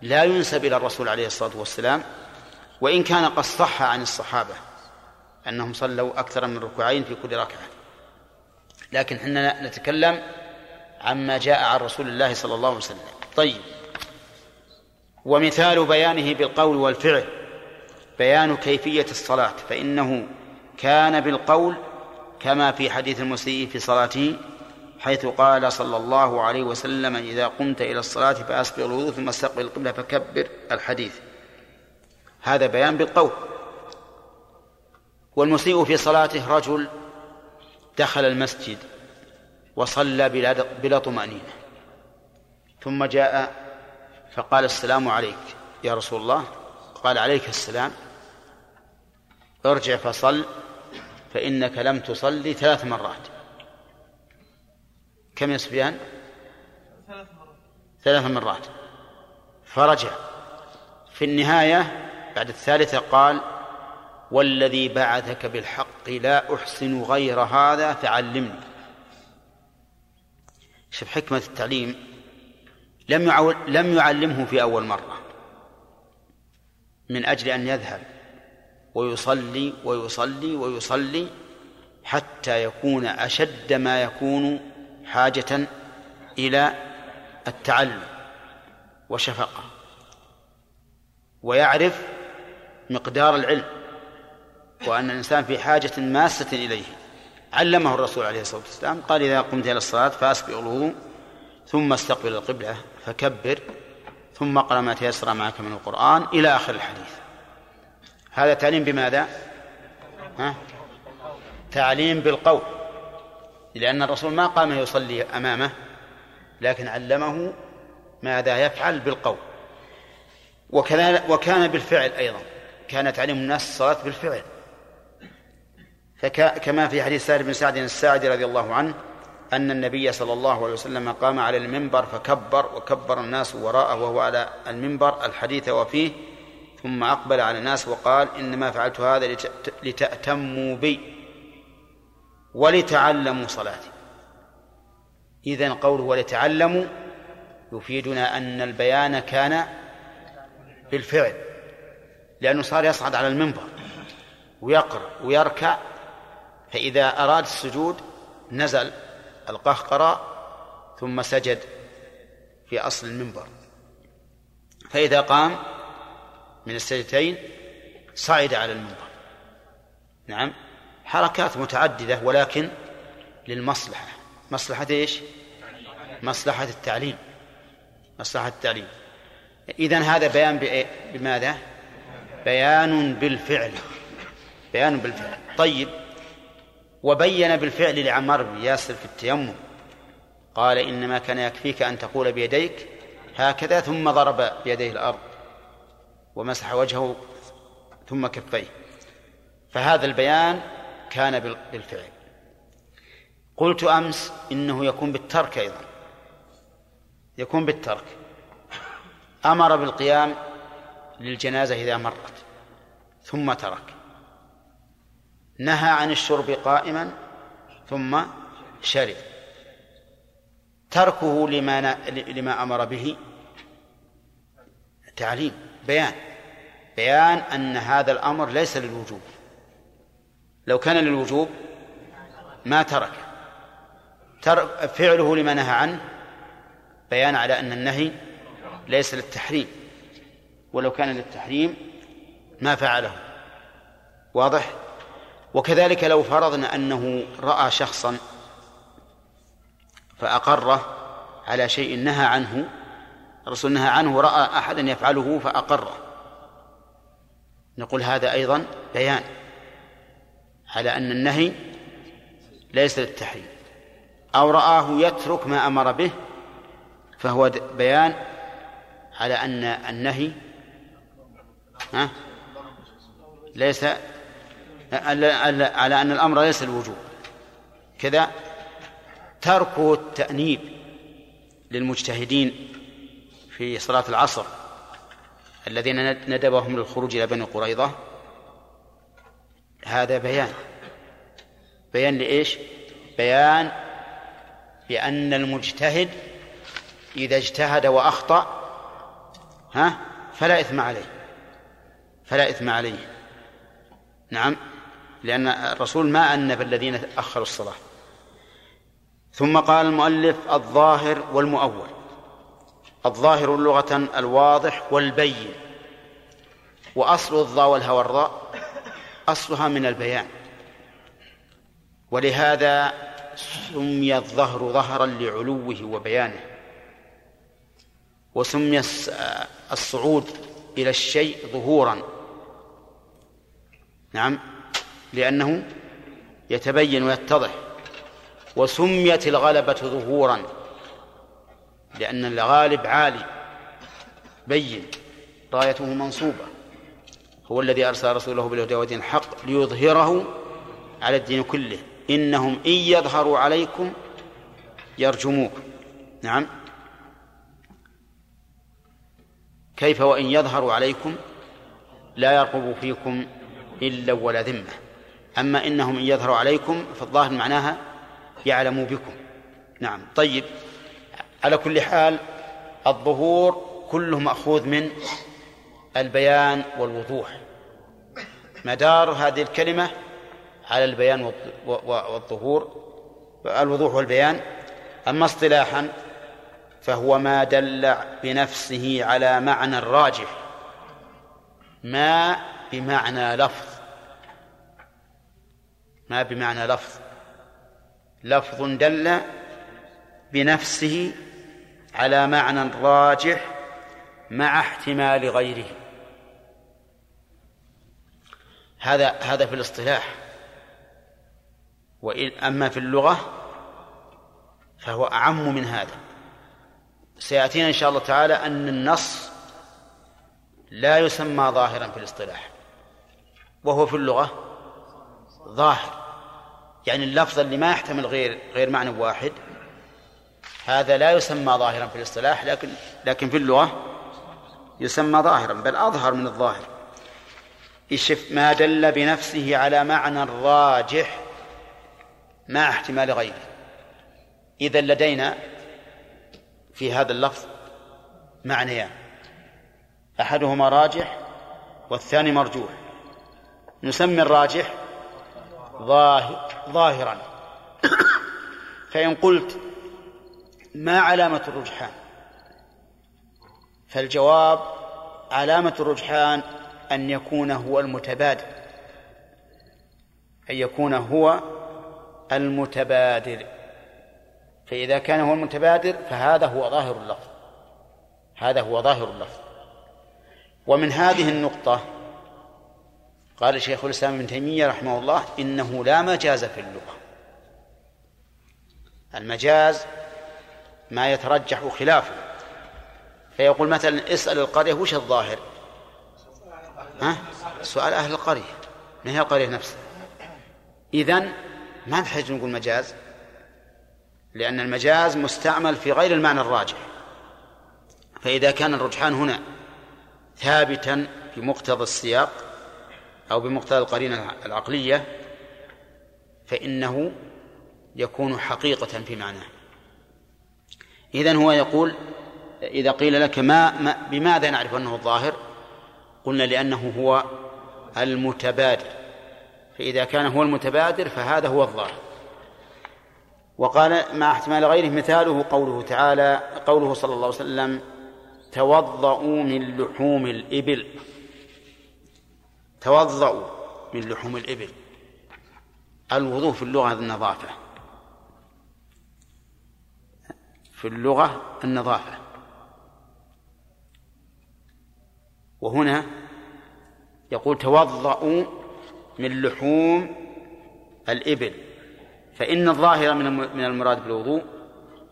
لا ينسب إلى الرسول عليه الصلاة والسلام وإن كان قد صح عن الصحابة أنهم صلوا أكثر من ركوعين في كل ركعة. لكن حنا نتكلم عما جاء عن رسول الله صلى الله عليه وسلم. طيب. ومثال بيانه بالقول والفعل. بيان كيفية الصلاة فإنه كان بالقول كما في حديث المسيء في صلاته حيث قال صلى الله عليه وسلم إذا قمت إلى الصلاة فأسبغ الوضوء ثم أستقبل القبلة فكبر الحديث. هذا بيان بالقول. والمسيء في صلاته رجل دخل المسجد وصلى بلا بلا طمأنينة. ثم جاء فقال السلام عليك يا رسول الله. قال عليك السلام. ارجع فصل فإنك لم تصلي ثلاث مرات. كم يا سفيان؟ ثلاث مرات. فرجع. في النهاية بعد الثالثة قال والذي بعثك بالحق لا أحسن غير هذا فعلمني. شوف حكمة التعليم لم لم يعلمه في أول مرة من أجل أن يذهب ويصلي ويصلي ويصلي حتى يكون أشد ما يكون حاجة إلى التعلم وشفقة ويعرف مقدار العلم وأن الإنسان في حاجة ماسة إليه علمه الرسول عليه الصلاة والسلام قال إذا قمت إلى الصلاة فأسبغ الوضوء ثم استقبل القبلة فكبر ثم اقرأ ما تيسر معك من القرآن إلى آخر الحديث هذا تعليم بماذا؟ ها؟ تعليم بالقول لأن الرسول ما قام يصلي أمامه لكن علمه ماذا يفعل بالقول. وكان بالفعل أيضا كان تعليم الناس الصلاة بالفعل. فكما في حديث سهل بن سعد الساعدي رضي الله عنه أن النبي صلى الله عليه وسلم قام على المنبر فكبر وكبر الناس وراءه وهو على المنبر الحديث وفيه ثم أقبل على الناس وقال إنما فعلت هذا لتأتموا بي. ولتعلموا صلاتي. إذن قوله ولتعلموا يفيدنا أن البيان كان بالفعل لأنه صار يصعد على المنبر ويقرأ ويركع فإذا أراد السجود نزل القهقرة ثم سجد في أصل المنبر. فإذا قام من السجدتين صعد على المنبر. نعم. حركات متعددة ولكن للمصلحة. مصلحة إيش؟ مصلحة التعليم. مصلحة التعليم. إذا هذا بيان بماذا؟ بيان بالفعل. بيان بالفعل. طيب. وبين بالفعل لعمار بن ياسر في التيمم. قال إنما كان يكفيك أن تقول بيديك هكذا ثم ضرب بيديه الأرض ومسح وجهه ثم كفيه. فهذا البيان كان بالفعل. قلت أمس إنه يكون بالترك أيضا. يكون بالترك. أمر بالقيام للجنازة إذا مرت. ثم ترك. نهى عن الشرب قائما ثم شرب. تركه لما لما أمر به تعليم بيان. بيان أن هذا الأمر ليس للوجوب. لو كان للوجوب ما ترك. فعله لما نهى عنه بيان على أن النهي ليس للتحريم. ولو كان للتحريم ما فعله. واضح؟ وكذلك لو فرضنا أنه رأى شخصا فأقره على شيء نهى عنه الرسول نهى عنه رأى أحدا يفعله فأقره. نقول هذا أيضا بيان. على أن النهي ليس للتحريم. أو رآه يترك ما أمر به فهو بيان على أن النهي ها ليس على أن الأمر ليس الوجوب كذا ترك التأنيب للمجتهدين في صلاة العصر الذين ندبهم للخروج إلى بني قريظة. هذا بيان. بيان لإيش؟ بيان بأن المجتهد إذا اجتهد وأخطأ ها فلا إثم عليه. فلا إثم عليه. نعم. لأن الرسول ما أنب الذين أخروا الصلاة. ثم قال المؤلف الظاهر والمؤول. الظاهر لغة الواضح والبين. وأصل الظا والها والراء. أصلها من البيان. ولهذا سمي الظهر ظهرا لعلوه وبيانه. وسمي الصعود إلى الشيء ظهورا. نعم لأنه يتبين ويتضح. وسميت الغلبة ظهورا لأن الغالب عالي بين رايته منصوبة. هو الذي أرسل رسوله بالهدى ودين الحق ليظهره على الدين كله. إنهم إن يظهروا عليكم يرجموكم نعم. كيف وإن يظهروا عليكم لا يرقب فيكم إلا ولا ذمة. أما إنهم إن يظهروا عليكم فالظاهر معناها يعلم بكم. نعم. طيب. على كل حال الظهور كله مأخوذ من البيان والوضوح. مدار هذه الكلمة على البيان والظهور الوضوح والبيان. أما اصطلاحا فهو ما دل بنفسه على معنى الراجح ما بمعنى لفظ. ما بمعنى لفظ. لفظ دل بنفسه على معنى راجح مع احتمال غيره. هذا هذا في الاصطلاح. أما في اللغة فهو أعم من هذا. سيأتينا إن شاء الله تعالى أن النص لا يسمى ظاهرا في الاصطلاح. وهو في اللغة ظاهر. يعني اللفظ اللي ما يحتمل غير غير معنى واحد. هذا لا يسمى ظاهرا في الاصطلاح لكن لكن في اللغة يسمى ظاهرا بل أظهر من الظاهر. يشف ما دل بنفسه على معنى راجح مع احتمال غيره. إذا لدينا في هذا اللفظ معنيان. أحدهما راجح والثاني مرجوح. نسمي الراجح ظاهر ظاهرا. فإن قلت ما علامة الرجحان؟ فالجواب علامة الرجحان أن يكون هو المتبادر أن يكون هو المتبادر. فإذا كان هو المتبادر فهذا هو ظاهر اللفظ هذا هو ظاهر اللفظ. ومن هذه النقطة قال شيخ الإسلام ابن تيمية رحمه الله إنه لا مجاز في اللغة. المجاز ما يترجح خلافه. فيقول مثلا اسأل القرية وش الظاهر؟ ها؟ سؤال أهل القرية. ما هي القرية نفسها؟ إذن ما نحتاج نقول مجاز؟ لأن المجاز مستعمل في غير المعنى الراجح. فإذا كان الرجحان هنا ثابتا بمقتضى السياق أو بمقتضى القرينة العقلية فإنه يكون حقيقة في معناه. إذن هو يقول إذا قيل لك ما, ما بماذا نعرف أنه الظاهر قلنا لأنه هو المتبادر. فإذا كان هو المتبادر فهذا هو الظاهر. وقال مع احتمال غيره مثاله قوله تعالى قوله صلى الله عليه وسلم توضؤوا من لحوم الإبل. توضؤوا من لحوم الإبل. الوضوء في اللغة النظافة. في اللغة النظافة. وهنا يقول توضؤوا من لحوم الإبل فإن الظاهر من المراد بالوضوء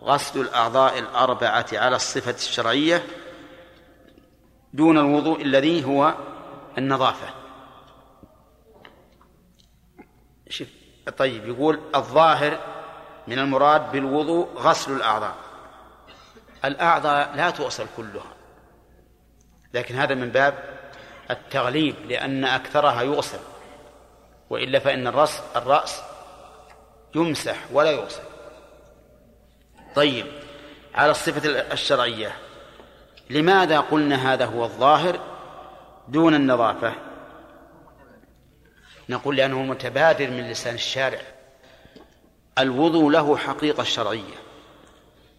غسل الأعضاء الأربعة على الصفة الشرعية دون الوضوء الذي هو النظافة. شوف طيب يقول الظاهر من المراد بالوضوء غسل الأعضاء. الأعضاء لا تغسل كلها لكن هذا من باب التغليب لأن أكثرها يغسل. وإلا فإن الرأس الرأس يمسح ولا يغسل. طيب على الصفة الشرعية لماذا قلنا هذا هو الظاهر دون النظافة؟ نقول لأنه متبادر من لسان الشارع. الوضوء له حقيقة شرعية.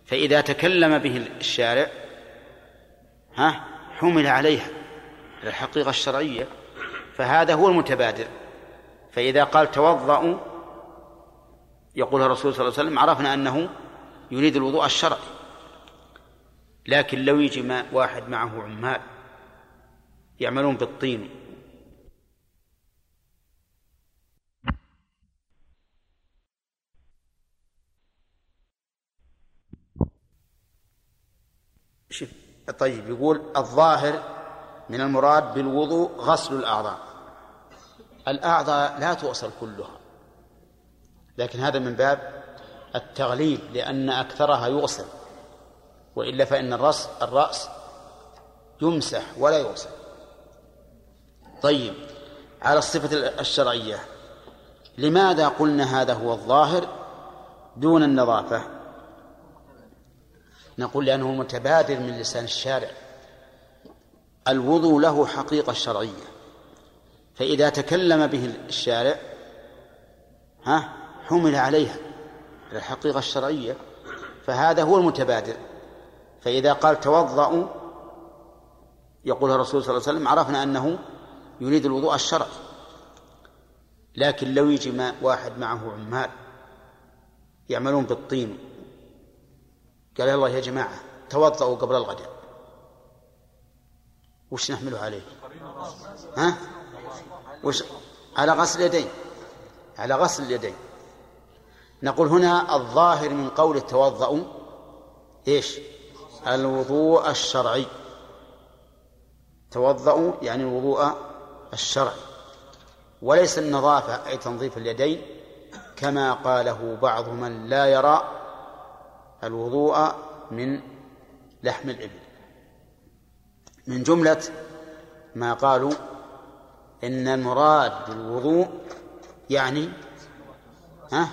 فإذا تكلم به الشارع ها حمل عليها الحقيقة الشرعية فهذا هو المتبادر. فإذا قال توضأوا يقول الرسول صلى الله عليه وسلم عرفنا أنه يريد الوضوء الشرعي. لكن لو يجي واحد معه عمال يعملون بالطين. شوف طيب يقول الظاهر من المراد بالوضوء غسل الأعضاء. الأعضاء لا تغسل كلها لكن هذا من باب التغليب لأن أكثرها يغسل وإلا فإن الرأس الرأس يمسح ولا يغسل. طيب على الصفة الشرعية لماذا قلنا هذا هو الظاهر دون النظافة؟ نقول لأنه متبادر من لسان الشارع. الوضوء له حقيقة شرعية. فإذا تكلم به الشارع ها حمل عليها. الحقيقة الشرعية فهذا هو المتبادر فإذا قال توضأوا يقول الرسول صلى الله عليه وسلم عرفنا أنه يريد الوضوء الشرعي. لكن لو يجي واحد معه عمال يعملون بالطين قال الله يا جماعة توضأوا قبل الغداء وش نحمله عليه؟ ها؟ وش؟ على غسل اليدين. على غسل اليدين. نقول هنا الظاهر من قول التوضأ إيش؟ الوضوء الشرعي. توضأوا يعني الوضوء الشرعي. وليس النظافة أي تنظيف اليدين كما قاله بعض من لا يرى الوضوء من لحم الإبل. من جملة ما قالوا إن المراد بالوضوء يعني ها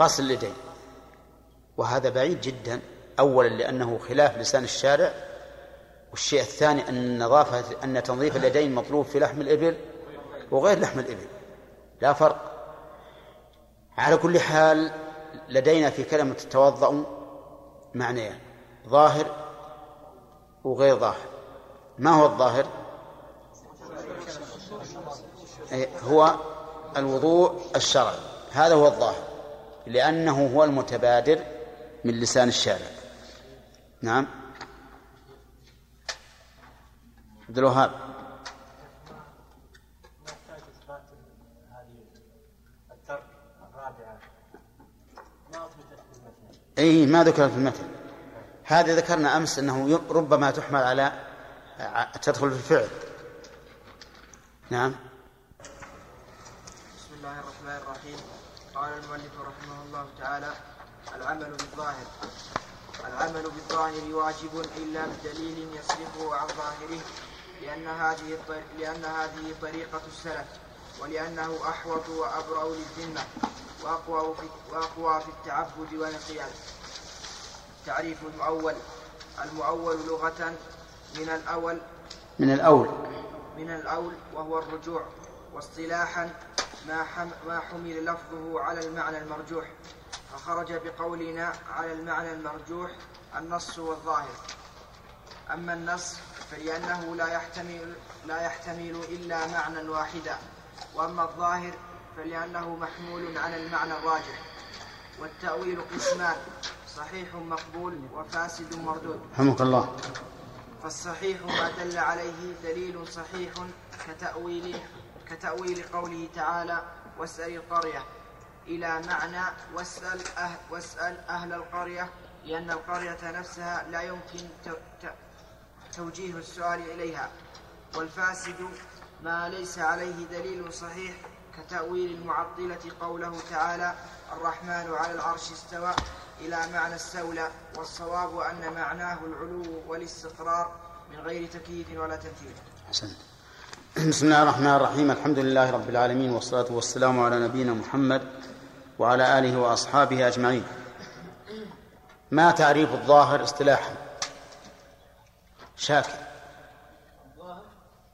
غسل اليدين. وهذا بعيد جدا. أولا لأنه خلاف لسان الشارع. والشيء الثاني أن النظافة أن تنظيف اليدين مطلوب في لحم الإبل وغير لحم الإبل. لا فرق. على كل حال لدينا في كلمة توضأ معنيان ظاهر وغير ظاهر. ما هو الظاهر؟ هو الوضوء الشرعي. هذا هو الظاهر لأنه هو المتبادر من لسان الشارع. نعم. عبد الوهاب. إي ما ذكرت في المثل. هذه ذكرنا أمس أنه ربما تحمل على تدخل في الفعل. نعم. بسم الله الرحمن الرحيم. قال المؤلف رحمه الله تعالى العمل بالظاهر. العمل بالظاهر واجب إلا بدليل يصرفه عن ظاهره لأن هذه لأن هذه طريقة السلف ولأنه أحوط وأبرأ للذمة. وأقوى في وأقوى في التعبد والانقياد. تعريف المؤول المؤول لغة من الأول. من الأول. من الأول وهو الرجوع. واصطلاحا ما ما حمل لفظه على المعنى المرجوح. فخرج بقولنا على المعنى المرجوح النص والظاهر. أما النص فلأنه لا يحتمل لا يحتمل إلا معنى واحدا. وأما الظاهر فلأنه محمول على المعنى الراجح. والتأويل قسمان صحيح مقبول وفاسد مردود. رحمك الله. فالصحيح ما دل عليه دليل صحيح كتأويل كتأويل قوله تعالى واسأل القرية إلى معنى واسأل أهل, واسأل أهل القرية لأن القرية نفسها لا يمكن توجيه السؤال إليها. والفاسد ما ليس عليه دليل صحيح كتأويل المعطلة قوله تعالى الرحمن على العرش استوى إلى معنى استولى والصواب أن معناه العلو والاستقرار من غير تكييف ولا تمثيل حسن بسم الله الرحمن الرحيم. الحمد لله رب العالمين والصلاة والسلام على نبينا محمد وعلى آله وأصحابه أجمعين. ما تعريف الظاهر اصطلاحا؟ شاكر.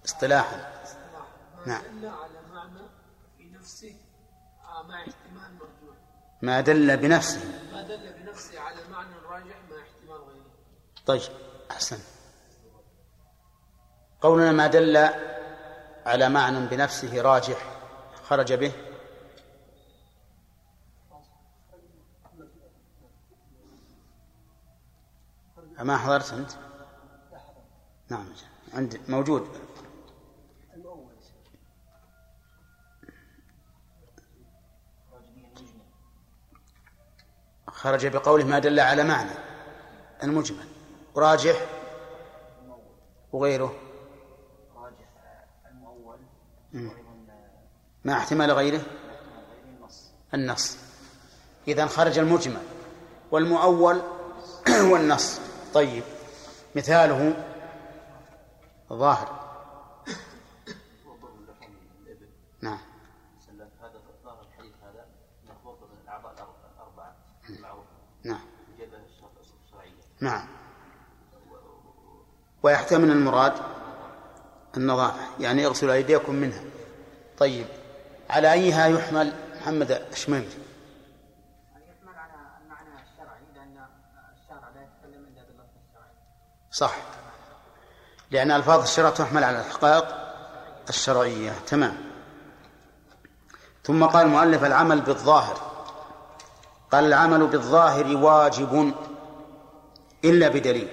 اصطلاحا. نعم على معنى في نفسه مع احتمال مرجوح ما دل بنفسه. ما دل بنفسه على معنى راجح مع احتمال غيره. طيب أحسن. قولنا ما دل على معنى بنفسه راجح خرج به. ما حضرت أنت؟ نعم عند موجود. خرج بقوله ما دل على معنى المجمل. راجح وغيره. راجح المؤول ما احتمال غيره؟ النص. إذا خرج المجمل. والمؤول والنص. طيب. مثاله ظاهر نعم هذا ظاهر الحديث هذا من الاعضاء الاربعه المعروفه نعم الشرعيه نعم. ويحتمل المراد النظافة يعني اغسلوا أيديكم منها. طيب على أيها يحمل محمد الشميمي صح. لأن ألفاظ الشرع تحمل على الحقائق الشرعية. تمام. ثم قال المؤلف العمل بالظاهر. قال العمل بالظاهر واجب. إلا بدليل.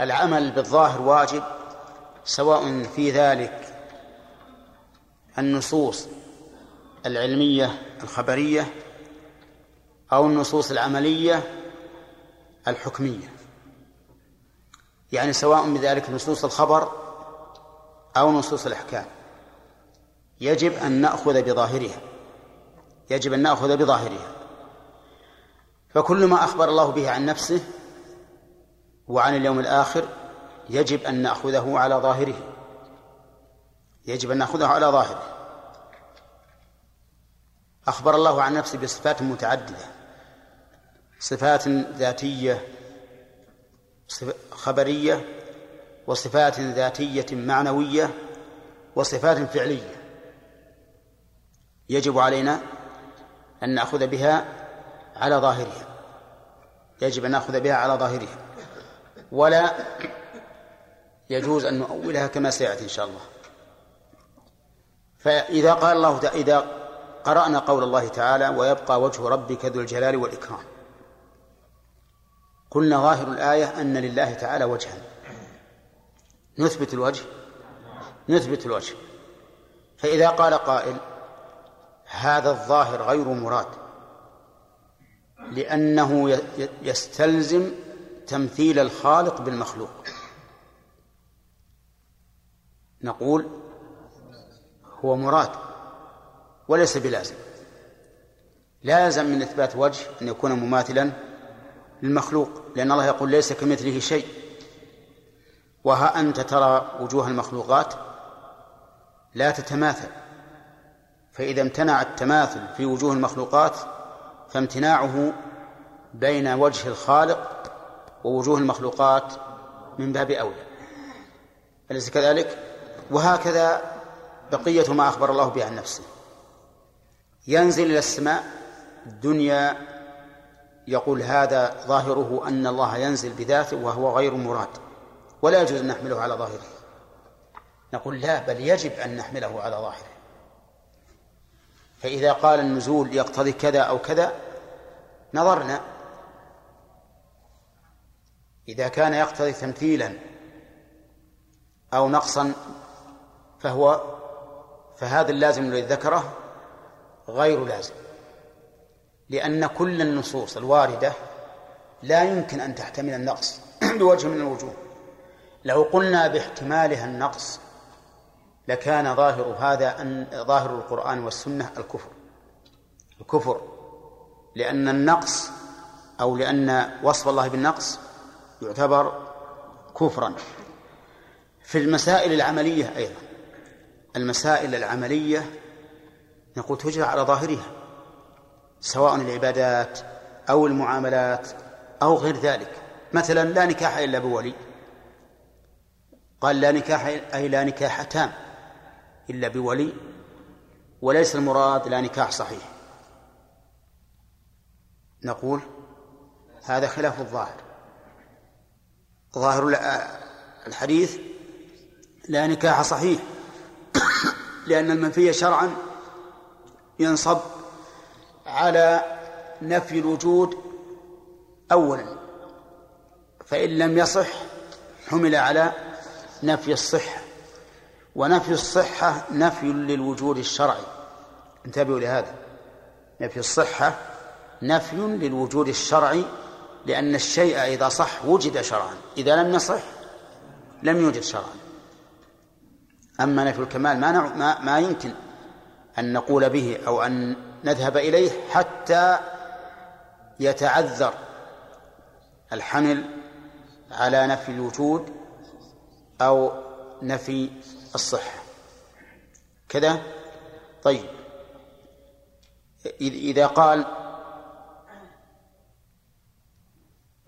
العمل بالظاهر واجب سواء في ذلك النصوص العلمية الخبرية أو النصوص العملية الحكمية. يعني سواء بذلك نصوص الخبر أو نصوص الأحكام. يجب أن نأخذ بظاهرها. يجب أن نأخذ بظاهرها. فكل ما أخبر الله به عن نفسه وعن اليوم الآخر يجب أن نأخذه على ظاهره. يجب أن نأخذه على ظاهره. أخبر الله عن نفسه بصفات متعددة. صفات ذاتية خبرية وصفات ذاتية معنوية وصفات فعلية. يجب علينا أن نأخذ بها على ظاهرها يجب أن نأخذ بها على ظاهرها ولا يجوز أن نؤولها كما سيأتي إن شاء الله. فإذا قال الله إذا قرأنا قول الله تعالى ويبقى وجه ربك ذو الجلال والإكرام قلنا ظاهر الآية أن لله تعالى وجها. نثبت الوجه؟ نثبت الوجه. فإذا قال قائل هذا الظاهر غير مراد لأنه يستلزم تمثيل الخالق بالمخلوق. نقول هو مراد وليس بلازم. لا يلزم من إثبات وجه أن يكون مماثلا للمخلوق لأن الله يقول ليس كمثله شيء. وها أنت ترى وجوه المخلوقات لا تتماثل. فإذا امتنع التماثل في وجوه المخلوقات فامتناعه بين وجه الخالق ووجوه المخلوقات من باب أولى. أليس كذلك؟ وهكذا بقية ما أخبر الله به عن نفسه. ينزل إلى السماء الدنيا يقول هذا ظاهره أن الله ينزل بذاته وهو غير مراد ولا يجوز أن نحمله على ظاهره. نقول لا بل يجب أن نحمله على ظاهره. فإذا قال النزول يقتضي كذا أو كذا نظرنا إذا كان يقتضي تمثيلا أو نقصا فهو فهذا اللازم الذي ذكره غير لازم لأن كل النصوص الواردة لا يمكن أن تحتمل النقص بوجه من الوجوه. لو قلنا باحتمالها النقص لكان ظاهر هذا أن ظاهر القرآن والسنة الكفر. الكفر لأن النقص أو لأن وصف الله بالنقص يعتبر كفرا. في المسائل العملية أيضا المسائل العملية نقول تجرى على ظاهرها سواء العبادات أو المعاملات أو غير ذلك. مثلا لا نكاح إلا بولي قال لا نكاح أي لا نكاح تام إلا بولي وليس المراد لا نكاح صحيح. نقول هذا خلاف الظاهر. ظاهر الحديث لا نكاح صحيح لأن المنفي شرعا ينصب على نفي الوجود أولا فإن لم يصح حمل على نفي الصحة. ونفي الصحة نفي للوجود الشرعي. انتبهوا لهذا. نفي الصحة نفي للوجود الشرعي لأن الشيء إذا صح وجد شرعا. إذا لم يصح لم يوجد شرعا. أما نفي الكمال ما, ما, ما يمكن أن نقول به أو أن نذهب إليه حتى يتعذر الحمل على نفي الوجود أو نفي الصحة. كذا؟ طيب. إذا قال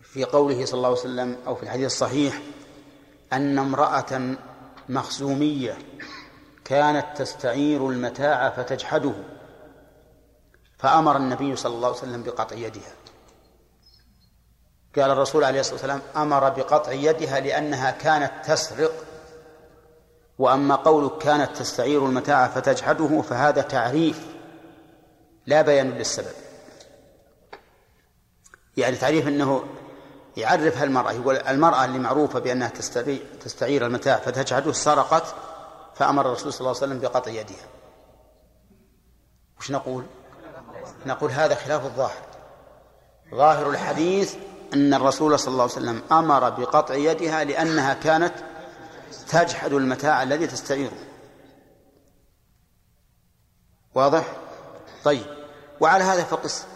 في قوله صلى الله عليه وسلم أو في الحديث الصحيح أن امرأة مخزومية كانت تستعير المتاع فتجحده فأمر النبي صلى الله عليه وسلم بقطع يدها. قال الرسول عليه الصلاة والسلام أمر بقطع يدها لأنها كانت تسرق وأما قولك كانت تستعير المتاع فتجحده فهذا تعريف لا بيان للسبب. يعني تعريف أنه يعرف المرأة يقول المرأة اللي معروفة بأنها تستعير المتاع فتجحده سرقت فأمر الرسول صلى الله عليه وسلم بقطع يدها. وش نقول؟ نقول هذا خلاف الظاهر. ظاهر الحديث أن الرسول صلى الله عليه وسلم أمر بقطع يدها لأنها كانت تجحد المتاع الذي تستعيره. واضح؟ طيب. وعلى هذا فقس.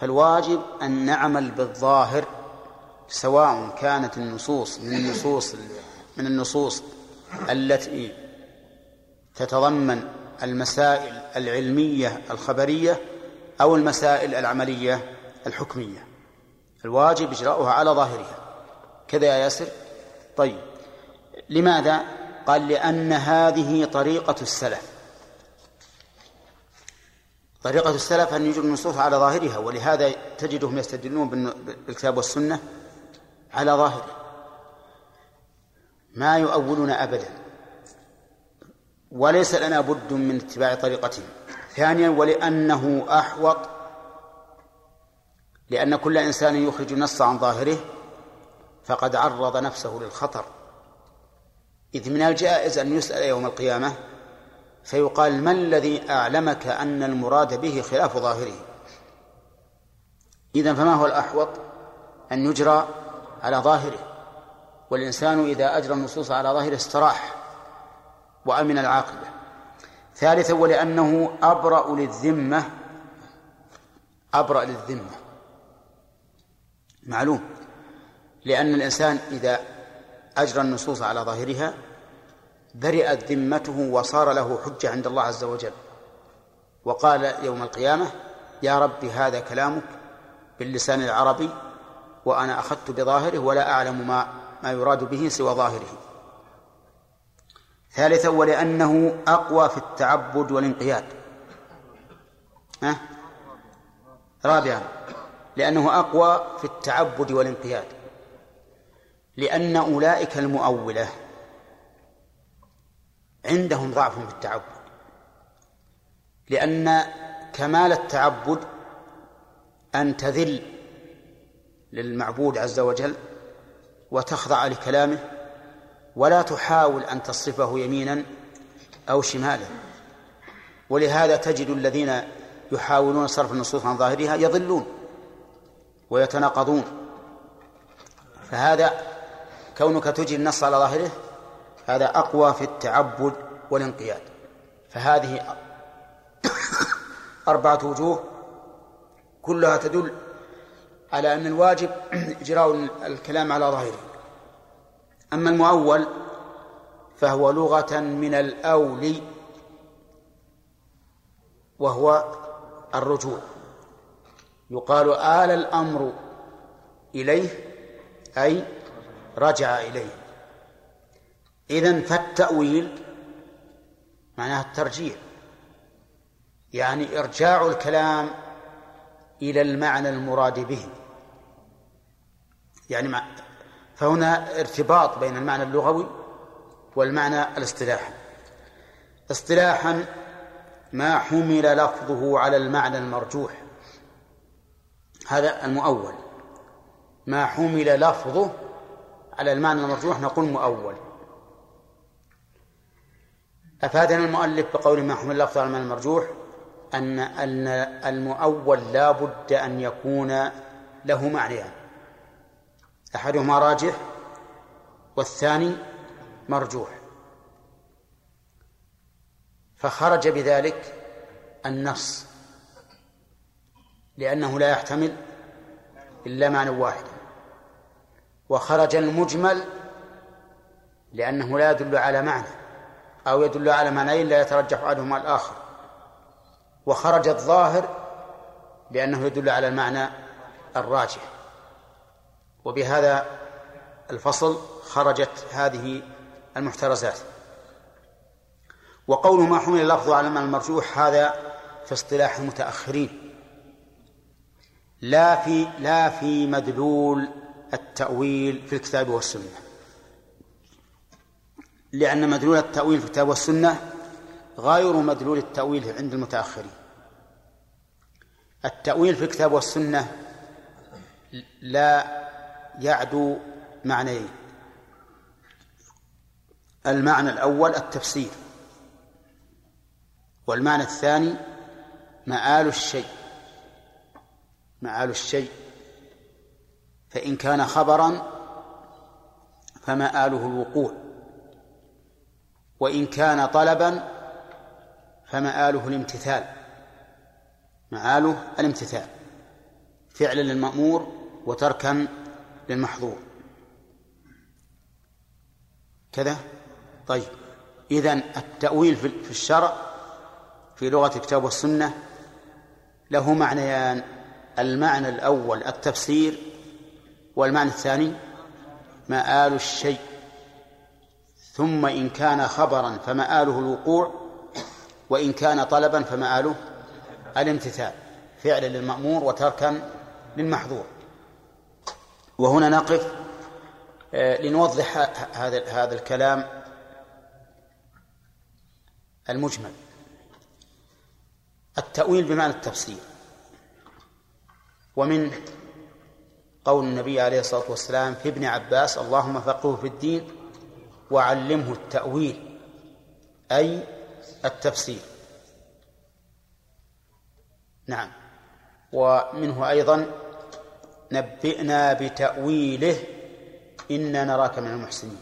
فالواجب أن نعمل بالظاهر سواء كانت النصوص من النصوص من النصوص التي تتضمن المسائل العلمية الخبرية أو المسائل العملية الحكمية. الواجب إجراؤها على ظاهرها. كذا يا ياسر؟ طيب. لماذا؟ قال لأن هذه طريقة السلف. طريقة السلف أن يجروا النصوص على ظاهرها ولهذا تجدهم يستدلون بالكتاب والسنة على ظاهره ما يؤولون أبدا. وليس لنا بد من اتباع طريقتهم. ثانيا ولأنه أحوط لأن كل إنسان يخرج النص عن ظاهره فقد عرض نفسه للخطر. إذ من الجائز أن يسأل يوم القيامة فيقال ما الذي أعلمك أن المراد به خلاف ظاهره؟ إذن فما هو الأحوط؟ أن يجرى على ظاهره والإنسان إذا أجرى النصوص على ظاهره استراح وأمن العاقبة. ثالثا ولأنه أبرأ للذمة أبرأ للذمة. معلوم. لأن الإنسان إذا أجرى النصوص على ظاهرها برئت ذمته وصار له حجة عند الله عز وجل. وقال يوم القيامة يا رب هذا كلامك باللسان العربي وأنا أخذت بظاهره ولا أعلم ما ما يراد به سوى ظاهره. ثالثا ولأنه أقوى في التعبد والانقياد. ها؟ رابعا لأنه أقوى في التعبد والانقياد. لأن أولئك المؤولة. عندهم ضعف في التعبد. لأن كمال التعبد أن تذل للمعبود عز وجل وتخضع لكلامه ولا تحاول أن تصرفه يمينا أو شمالا. ولهذا تجد الذين يحاولون صرف النصوص عن ظاهرها يضلون ويتناقضون. فهذا كونك تجري النص على ظاهره هذا أقوى في التعبد والانقياد. فهذه أربعة وجوه كلها تدل على أن الواجب إجراء الكلام على ظاهره. أما المؤول فهو لغة من الأول وهو الرجوع. يقال آل الأمر إليه أي رجع إليه. إذن فالتأويل معناه الترجيع. يعني إرجاع الكلام إلى المعنى المراد به. يعني فهنا ارتباط بين المعنى اللغوي والمعنى الاصطلاحي. اصطلاحا ما حمل لفظه على المعنى المرجوح. هذا المؤول. ما حمل لفظه على المعنى المرجوح نقول مؤول. أفادنا المؤلف بقول ما حمل لفظه على المعنى المرجوح؟ أن أن المؤول لا بد أن يكون له معنيان. أحدهما راجح والثاني مرجوح. فخرج بذلك النص لأنه لا يحتمل إلا معنى واحد. وخرج المجمل لأنه لا يدل على معنى أو يدل على معنيين لا يترجح أحدهما الآخر. وخرج الظاهر لأنه يدل على المعنى الراجح. وبهذا الفصل خرجت هذه المحترزات. وقول ما حمل اللفظ على المعنى المرجوح هذا في اصطلاح المتأخرين. لا في لا في مدلول التأويل في الكتاب والسنة. لأن مدلول التأويل في الكتاب والسنة غير مدلول التأويل عند المتأخرين. التأويل في الكتاب والسنة لا يعدو معنيين. المعنى الأول التفسير. والمعنى الثاني مآل الشيء. مآل الشيء. فإن كان خبرا فمآله الوقوع. وإن كان طلبا فمآله الامتثال. مآله الامتثال. فعلا للمأمور وتركا للمحظور. كذا؟ طيب. إذن التأويل في الشرع في لغة الكتاب والسنة له معنيان. المعنى الأول التفسير والمعنى الثاني مآل الشيء. ثم إن كان خبرا فمآله الوقوع وإن كان طلبا فمآله الامتثال فعلا للمأمور وتركا للمحظور. وهنا نقف آه، لنوضح هذا هذا الكلام المجمل. التأويل بمعنى التفسير ومن قول النبي عليه الصلاة والسلام في ابن عباس اللهم فقهه في الدين وعلمه التأويل أي التفسير. نعم. ومنه أيضا نبئنا بتأويله إنا نراك من المحسنين.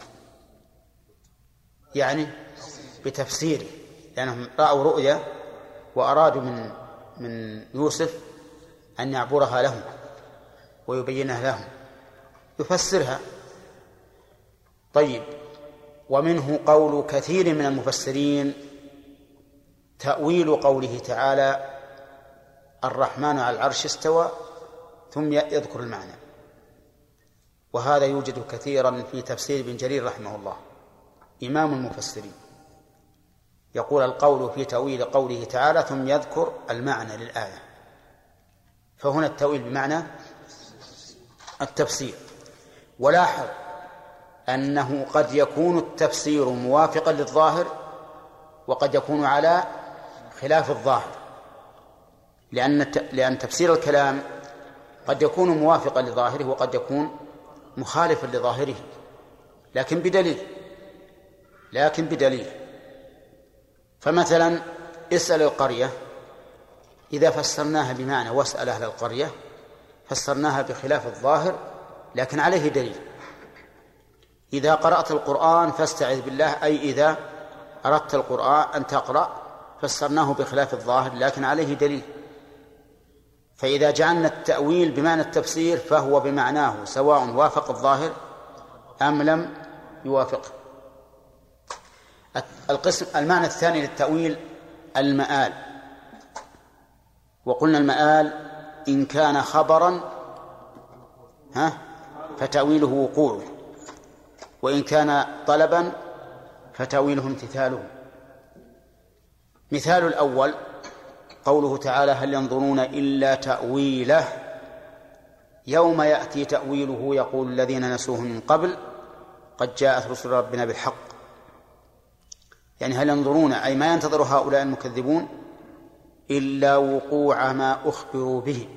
يعني بتفسيره لأنهم رأوا رؤيا وأرادوا من من يوسف أن يعبرها لهم. ويبينها لهم يفسرها. طيب ومنه قول كثير من المفسرين تأويل قوله تعالى الرحمن على العرش استوى ثم يذكر المعنى. وهذا يوجد كثيرا في تفسير ابن جرير رحمه الله إمام المفسرين. يقول القول في تأويل قوله تعالى ثم يذكر المعنى للآية. فهنا التأويل بمعنى التفسير. ولاحظ أنه قد يكون التفسير موافقا للظاهر وقد يكون على خلاف الظاهر لأن لأن تفسير الكلام قد يكون موافقا لظاهره وقد يكون مخالفا لظاهره لكن بدليل لكن بدليل. فمثلا اسأل القرية إذا فسرناها بمعنى واسأل أهل القرية فسرناها بخلاف الظاهر لكن عليه دليل. إذا قرأت القرآن فاستعذ بالله أي إذا أردت القرآن أن تقرأ فسرناه بخلاف الظاهر لكن عليه دليل. فإذا جعلنا التأويل بمعنى التفسير فهو بمعناه سواء وافق الظاهر أم لم يوافقه القسم المعنى الثاني للتأويل المآل. وقلنا المآل إن كان خبرا ها فتأويله وقوعه. وإن كان طلبا فتأويله امتثاله. مثال الأول قوله تعالى هل ينظرون إلا تأويله؟ يوم يأتي تأويله يقول الذين نسوه من قبل قد جاءت رسل ربنا بالحق. يعني هل ينظرون أي ما ينتظر هؤلاء المكذبون؟ إلا وقوع ما أخبروا به.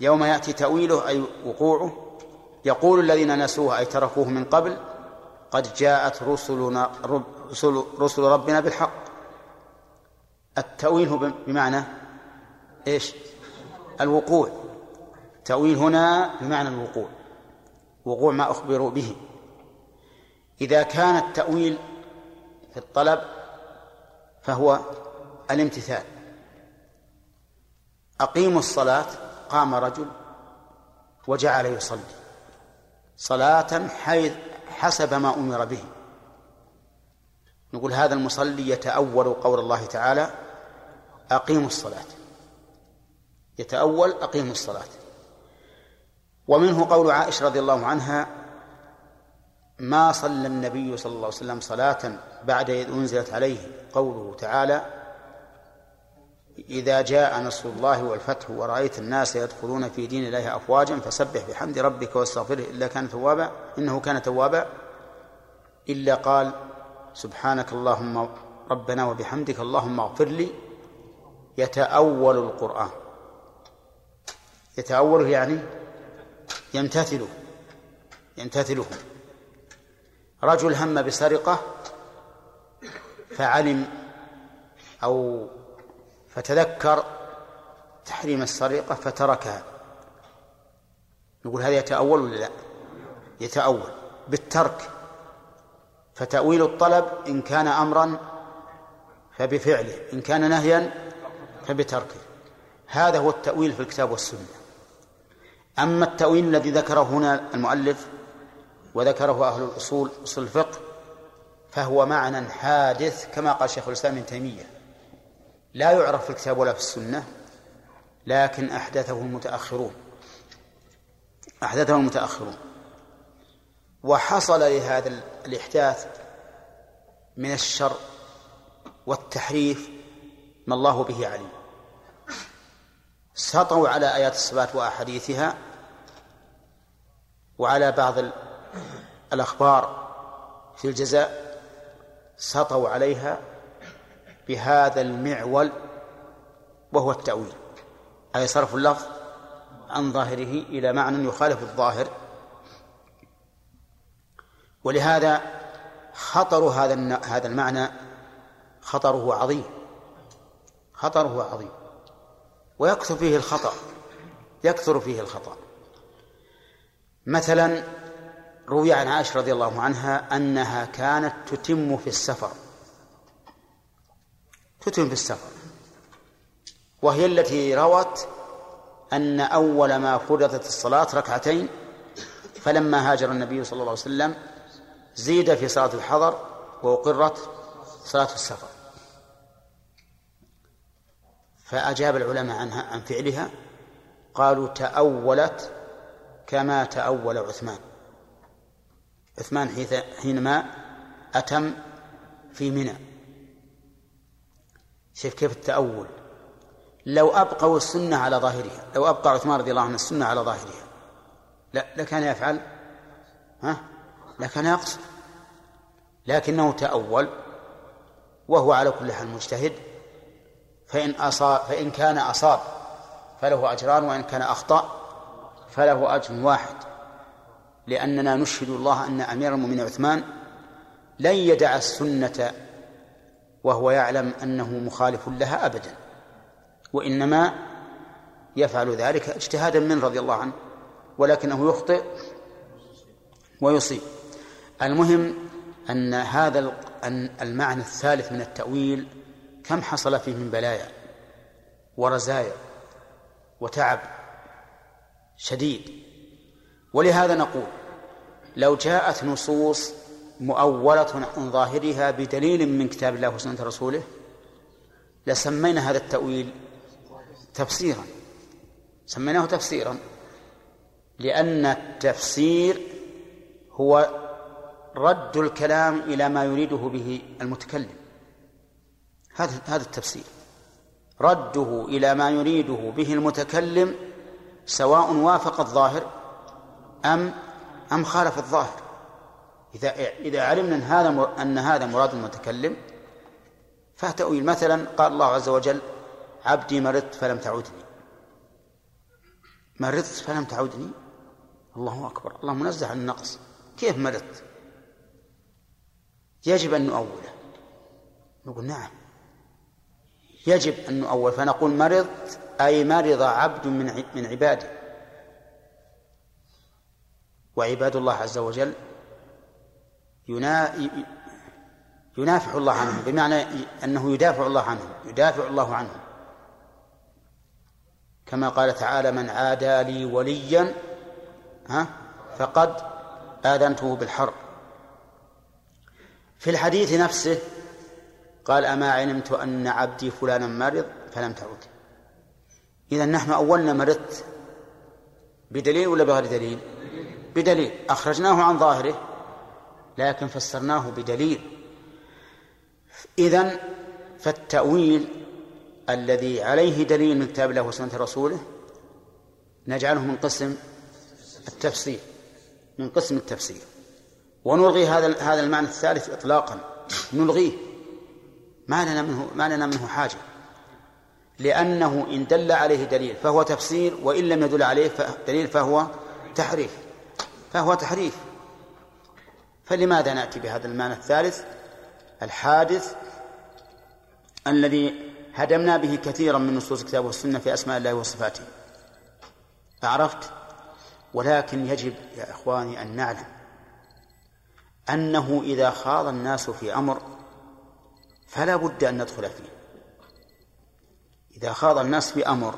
يوم يأتي تأويله أي وقوعه يقول الذين نسوه أي تركوه من قبل قد جاءت رسلنا رسل, رسل ربنا بالحق. التأويل هو بمعنى إيش؟ الوقوع. تأويل هنا بمعنى الوقوع. وقوع ما أخبروا به. إذا كان التأويل في الطلب فهو الامتثال. أقيموا الصلاة قام رجل وجعل يصلي. صلاة حيث حسب ما أمر به. نقول هذا المصلي يتأول قول الله تعالى أقيموا الصلاة. يتأول أقيموا الصلاة. ومنه قول عائشة رضي الله عنها ما صلى النبي صلى الله عليه وسلم صلاة بعد إذ أنزلت عليه قوله تعالى إذا جاء نصر الله والفتح ورأيت الناس يدخلون في دين الله أفواجا فسبح بحمد ربك واستغفره إلا كان توابا إنه كان توابا. إلا قال سبحانك اللهم ربنا وبحمدك اللهم اغفر لي. يتأول القرآن. يتأوله يعني يمتثله. يمتثله. رجل هم بسرقة فعلم أو فتذكر تحريم السرقة فتركها. نقول هذا يتأول ولا لا؟ يتأول بالترك. فتأويل الطلب إن كان أمرا فبفعله إن كان نهيا فبتركه. هذا هو التأويل في الكتاب والسنة. أما التأويل الذي ذكره هنا المؤلف وذكره أهل الأصول أصول الفقه فهو معنى حادث كما قال شيخ الإسلام ابن تيمية. لا يعرف في الكتاب ولا في السنة لكن أحدثه المتأخرون. أحدثه المتأخرون. وحصل لهذا الإحداث من الشر والتحريف ما الله به عليم. سطوا على آيات الصفات وأحاديثها وعلى بعض الأخبار في الجزاء سطوا عليها بهذا المعول وهو التأويل. أي صرف اللفظ عن ظاهره إلى معنى يخالف الظاهر. ولهذا خطر هذا هذا المعنى خطره عظيم. خطره عظيم. ويكثر فيه الخطأ. يكثر فيه الخطأ. مثلا روي عن عائشة رضي الله عنها أنها كانت تتم في السفر. تتم في السفر. وهي التي روت أن أول ما فرضت الصلاة ركعتين فلما هاجر النبي صلى الله عليه وسلم زيد في صلاة الحضر وأقرت صلاة السفر. فأجاب العلماء عنها عن فعلها قالوا تأولت كما تأول عثمان. عثمان حينما أتم في منى. شوف كيف التأول؟ لو أبقوا السنة على ظاهرها لو أبقى عثمان رضي الله عنه السنة على ظاهرها. لا لكان يفعل. ها؟ لكان يقصر لكنه تأول وهو على كل حال مجتهد. فإن أصاب فإن كان أصاب فله أجران وإن كان أخطأ فله أجر واحد. لأننا نشهد الله أن أمير المؤمنين عثمان لن يدع السنة وهو يعلم أنه مخالف لها أبدا وإنما يفعل ذلك اجتهادا من رضي الله عنه ولكنه يخطئ ويصيب. المهم أن هذا المعنى الثالث من التأويل كم حصل فيه من بلايا ورزايا وتعب شديد. ولهذا نقول لو جاءت نصوص مؤولة عن ظاهرها بدليل من كتاب الله وسنة رسوله لسمينا هذا التأويل تفسيرا. سميناه تفسيرا لأن التفسير هو رد الكلام إلى ما يريده به المتكلم. هذا هذا التفسير. رده إلى ما يريده به المتكلم سواء وافق الظاهر أم أم خالف الظاهر. إذا إذا علمنا أن هذا أن هذا مراد المتكلم فتأويل مثلا قال الله عز وجل عبدي مرضت فلم تعودني مرضت فلم تعودني الله أكبر الله منزه عن النقص. كيف مرضت؟ يجب أن نؤوله. نقول نعم. يجب أن نؤول. فنقول مرض أي مرض عبد من من عباده وعباد الله عز وجل ينافع الله عنهم بمعنى أنه يدافع الله عنهم يدافع الله عنهم كما قال تعالى من عادى لي وليا ها فقد آذنته بالحرب. في الحديث نفسه قال أما علمت أن عبدي فلانا مرض فلم تعد. إذا نحن أولنا مرضت بدليل ولا بغير دليل؟ بدليل. أخرجناه عن ظاهره. لكن فسرناه بدليل. إذن فالتأويل الذي عليه دليل من كتاب الله وسنة رسوله نجعله من قسم التفسير من قسم التفسير ونلغي هذا هذا المعنى الثالث إطلاقا. نلغيه. ما لنا منه ما لنا منه حاجة. لأنه إن دل عليه دليل فهو تفسير وإن لم يدل عليه دليل فهو تحريف. فهو تحريف. فلماذا نأتي بهذا المعنى الثالث؟ الحادث الذي هدمنا به كثيرا من نصوص الكتاب والسنة في أسماء الله وصفاته. أعرفت؟ ولكن يجب يا إخواني أن نعلم أنه إذا خاض الناس في أمر فلا بد أن ندخل فيه. إذا خاض الناس في أمر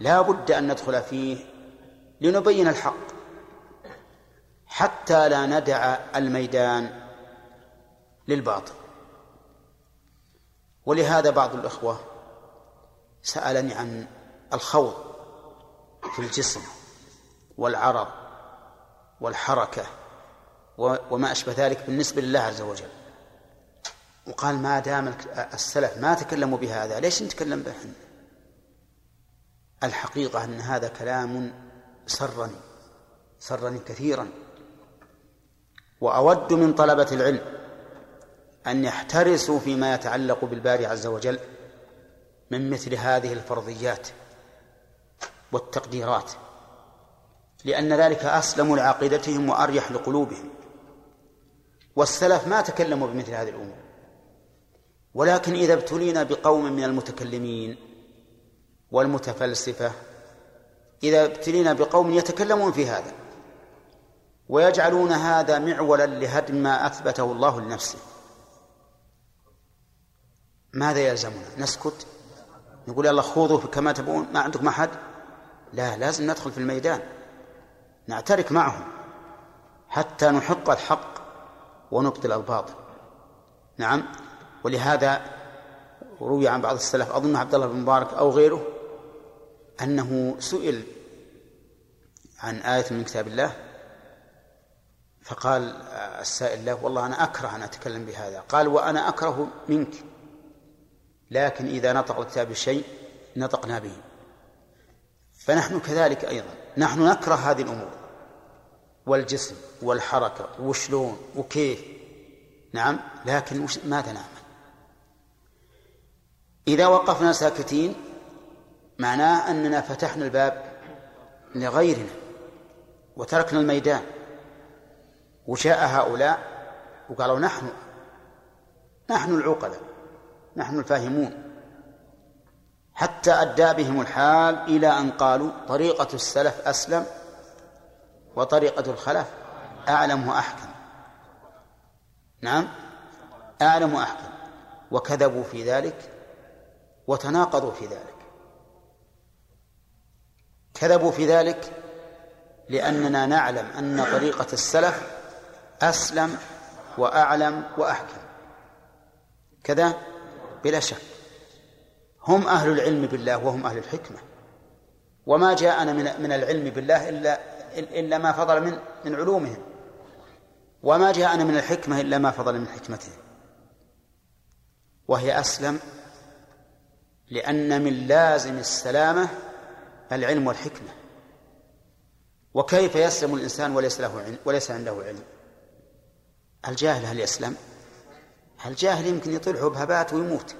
لا بد أن ندخل فيه لنبين الحق. حتى لا ندع الميدان للباطل. ولهذا بعض الإخوة سألني عن الخوض في الجسم والعرض والحركة وما أشبه ذلك بالنسبة لله عز وجل. وقال ما دام السلف ما تكلموا بهذا ليش نتكلم به الحقيقة أن هذا كلام سرني سرني كثيرا. وأود من طلبة العلم أن يحترسوا فيما يتعلق بالباري عز وجل من مثل هذه الفرضيات والتقديرات لأن ذلك أسلم لعقيدتهم وأريح لقلوبهم. والسلف ما تكلموا بمثل هذه الأمور ولكن إذا ابتلينا بقوم من المتكلمين والمتفلسفة إذا ابتلينا بقوم يتكلمون في هذا ويجعلون هذا معولا لهدم ما أثبته الله لنفسه. ماذا يلزمنا؟ نسكت؟ نقول يلا خوضوا كما تبون ما عندكم أحد؟ لا لازم ندخل في الميدان نعترك معهم حتى نحق الحق ونبطل الباطل. نعم ولهذا روي عن بعض السلف أظن عبد الله بن مبارك أو غيره أنه سئل عن آية من كتاب الله فقال السائل له والله أنا أكره أن أتكلم بهذا. قال وأنا أكره منك لكن إذا نطق الكتاب بشيء نطقنا به. فنحن كذلك أيضا نحن نكره هذه الأمور والجسم والحركة وشلون وكيف. نعم لكن ماذا نعمل؟ إذا وقفنا ساكتين معناه أننا فتحنا الباب لغيرنا وتركنا الميدان. وشاء هؤلاء وقالوا نحن نحن العقلاء نحن الفاهمون. حتى أدى بهم الحال إلى أن قالوا طريقة السلف أسلم وطريقة الخلف أعلم وأحكم. نعم أعلم وأحكم. وكذبوا في ذلك وتناقضوا في ذلك. كذبوا في ذلك لأننا نعلم أن طريقة السلف أسلم وأعلم وأحكم. كذا بلا شك. هم أهل العلم بالله وهم أهل الحكمة. وما جاءنا من من العلم بالله إلا إلا ما فضل من من علومهم. وما جاءنا من الحكمة إلا ما فضل من حكمتهم. وهي أسلم لأن من لازم السلامة العلم والحكمة. وكيف يسلم الإنسان وليس له وليس عنده علم؟ الجاهل هل يسلم؟ الجاهل يمكن يطيل حبهبات ويموت.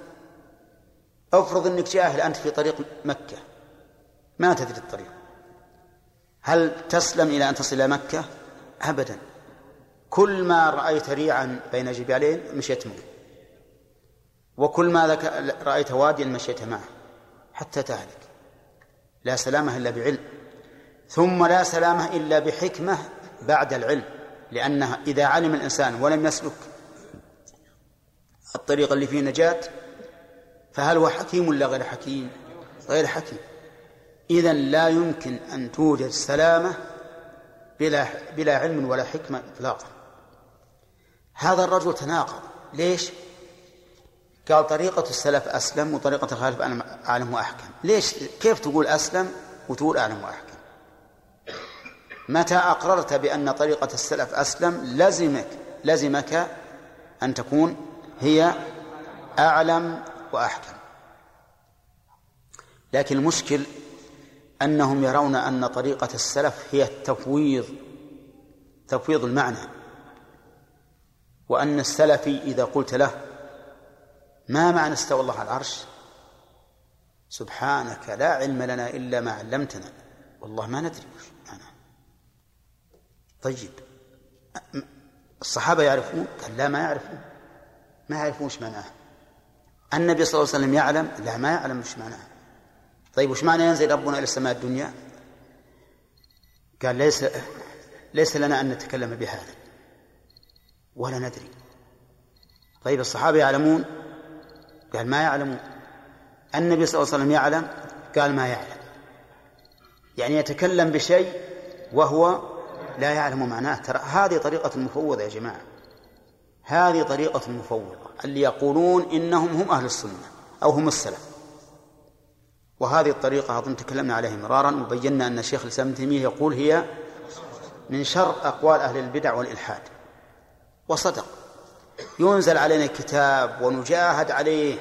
افرض انك جاهل انت في طريق مكة. ما تدري الطريق. هل تسلم إلى أن تصل إلى مكة؟ ابدا. كل ما رأيت ريعا بين جبالين مشيت معه. وكل ما رأيت واديا مشيت معه. حتى تهلك. لا سلامة إلا بعلم. ثم لا سلامة إلا بحكمة بعد العلم. لأنها إذا علم الإنسان ولم يسلك الطريق اللي فيه نجاة فهل هو حكيم ولا غير حكيم؟ غير حكيم. إذا لا يمكن أن توجد سلامة بلا بلا علم ولا حكمة إطلاقا. هذا الرجل تناقض. ليش؟ قال طريقة السلف أسلم وطريقة الخالف أعلم وأحكم. ليش؟ كيف تقول أسلم وتقول أعلم وأحكم؟ متى أقررت بأن طريقة السلف أسلم؟ لزمك لزمك أن تكون هي أعلم وأحكم. لكن المشكل أنهم يرون أن طريقة السلف هي التفويض تفويض المعنى. وأن السلفي إذا قلت له ما معنى استوى الله على العرش؟ سبحانك لا علم لنا إلا ما علمتنا والله ما ندري. وش طيب. الصحابة يعرفون؟ قال لا ما يعرفون. ما يعرفون وش معناه النبي صلى الله عليه وسلم يعلم؟ لا ما يعلم وش معناه طيب وش معنى ينزل ربنا إلى السماء الدنيا؟ قال ليس ليس لنا أن نتكلم بهذا. ولا ندري. طيب الصحابة يعلمون؟ قال ما يعلمون. النبي صلى الله عليه وسلم يعلم؟ قال ما يعلم. يعني يتكلم بشيء وهو لا يعلم معناه. ترى هذه طريقة المفوضة يا جماعة. هذه طريقة المفوضة. اللي يقولون إنهم هم أهل السنة أو هم السلف. وهذه الطريقة أظن تكلمنا عليها مرارا. وبينا أن الشيخ الإسلام ابن تيمية يقول هي من شر أقوال أهل البدع والإلحاد. وصدق. ينزل علينا كتاب ونجاهد عليه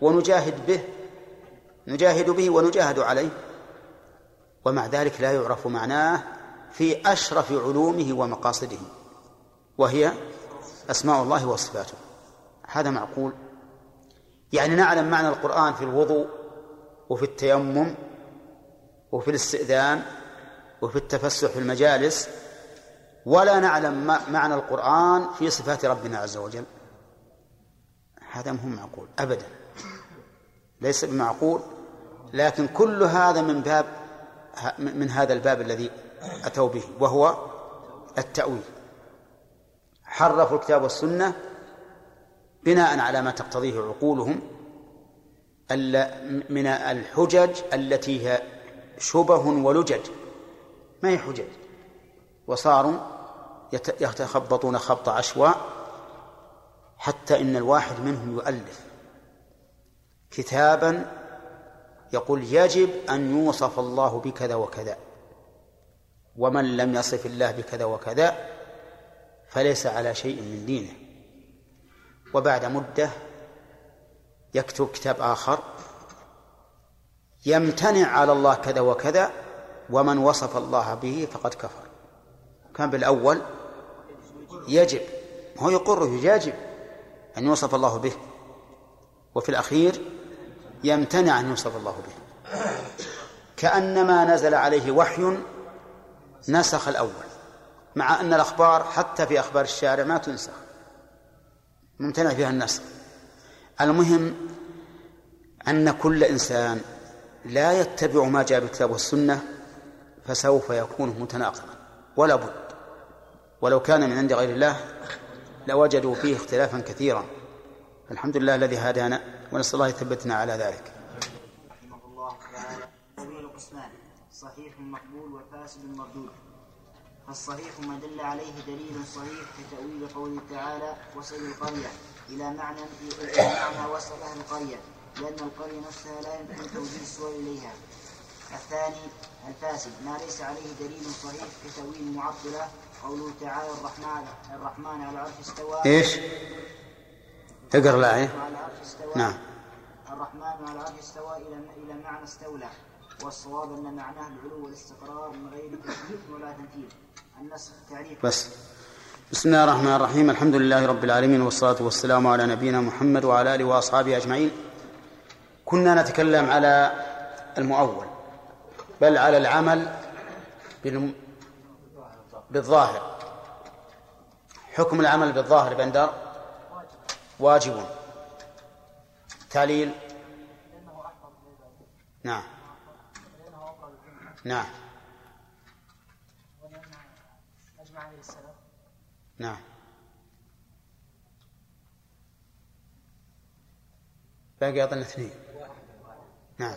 ونجاهد به نجاهد به ونجاهد عليه. ومع ذلك لا يعرف معناه في أشرف علومه ومقاصده وهي أسماء الله وصفاته. هذا معقول؟ يعني نعلم معنى القرآن في الوضوء وفي التيمم وفي الاستئذان وفي التفسح في المجالس ولا نعلم معنى القرآن في صفات ربنا عز وجل. هذا مهم معقول أبدا. ليس بمعقول لكن كل هذا من باب من هذا الباب الذي أتوا به وهو التأويل. حرفوا الكتاب والسنة بناء على ما تقتضيه عقولهم من الحجج التي هي شبه ولجج. ما هي حجج؟ وصاروا يتخبطون خبط عشواء حتى إن الواحد منهم يؤلف. كتابا يقول يجب أن يوصف الله بكذا وكذا. ومن لم يصف الله بكذا وكذا فليس على شيء من دينه. وبعد مدة يكتب كتاب آخر يمتنع على الله كذا وكذا ومن وصف الله به فقد كفر. كان بالأول يجب هو يقر يجب أن يوصف الله به وفي الأخير يمتنع أن يوصف الله به. كأنما نزل عليه وحي نسخ الأول مع أن الأخبار حتى في أخبار الشارع ما تنسخ. ممتنع فيها النسخ. المهم أن كل إنسان لا يتبع ما جاء بالكتاب والسنة فسوف يكون متناقضا ولا بد. ولو كان من عند غير الله لوجدوا فيه اختلافا كثيرا. الحمد لله الذي هدانا ونسأل الله يثبتنا على ذلك رحمه الله تعالى قسمان صحيح مقبول وفاسد مردود فالصحيح ما دل عليه دليل صحيح كتأويل قوله تعالى وصل القرية إلى معنى إلى معنى وصل أهل القرية لأن القرية نفسها لا يمكن توجيه السؤال إليها. الثاني الفاسد ما ليس عليه دليل صحيح كتأويل معطلة قوله تعالى الرحمن الرحمن على العرش استوى إيش؟ اقرا الآية نعم. الرحمن على العرش استوى إلى إلى معنى استولى. والصواب أن معناه العلو والاستقرار من غير تكليف ولا تمثيل النسخ تعريف بس. بسم الله الرحمن الرحيم. الحمد لله رب العالمين والصلاة والسلام على نبينا محمد وعلى آله وأصحابه أجمعين. كنا نتكلم على المؤول بل على العمل بالظاهر. حكم العمل بالظاهر بندر؟ واجب. تعليل نعم. نعم. نعم. باقي أظن اثنين. نعم.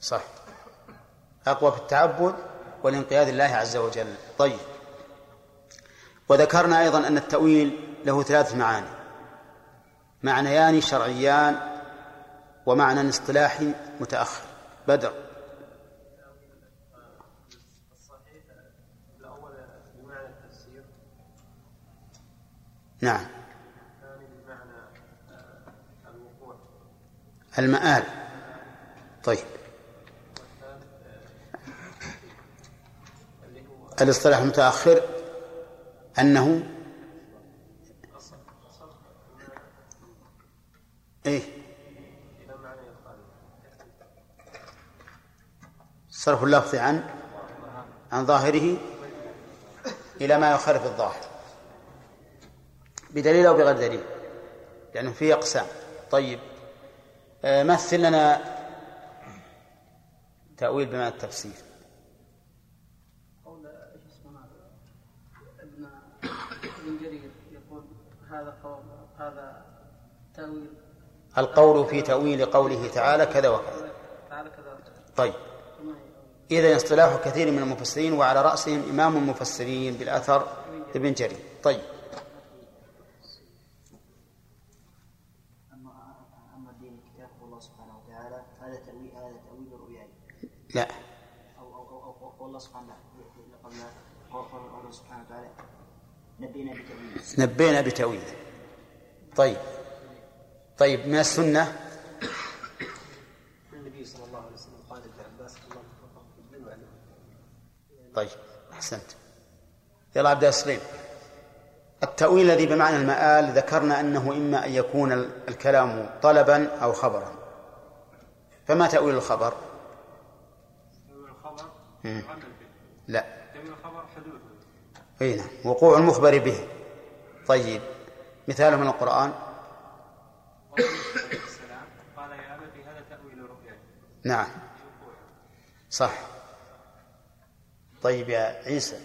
صح. أقوى في التعبد والانقياد لله عز وجل. طيب. وذكرنا أيضا أن التأويل له ثلاث معاني. معنيان شرعيان ومعنى اصطلاحي متأخر. بدر. نعم. المآل. طيب. الاصطلاح المتأخر أنه إيه؟ صرف اللفظ عن عن ظاهره إلى ما يخالف الظاهر. بدليل أو بغير دليل. لأنه فيه أقسام. طيب. آه، مثل لنا تأويل بمعنى التفسير. قول إيش اسمه ابن ابن جرير يقول هذا قول هذا تأويل. القول في تأويل قوله تعالى كذا وكذا. طيب. إذا اصطلاح كثير من المفسرين وعلى رأسهم إمام المفسرين بالأثر ابن جرير. طيب. أما أما الدين كتاب الله سبحانه وتعالى هذا تأويل هذا تأويل الرؤيا. لا. أو أو أو أو الله سبحانه قبل قول قول الله سبحانه وتعالى. نبينا بتأويله نبينا بتأويله طيب. طيب من السنة النبي صلى الله عليه وسلم قال لابن عباس الله توفقه في الدين وعلمه طيب أحسنت. يلا عبد السليم التأويل الذي بمعنى المآل ذكرنا أنه إما أن يكون الكلام طلبا أو خبرا. فما تأويل الخبر؟ تأويل الخبر؟ لا. تأويل الخبر حدوث أي نعم. وقوع المخبر به. طيب مثال من القرآن؟ السلام قال يا أبت هذا تأويل رؤياي نعم. صح. طيب يا عيسى.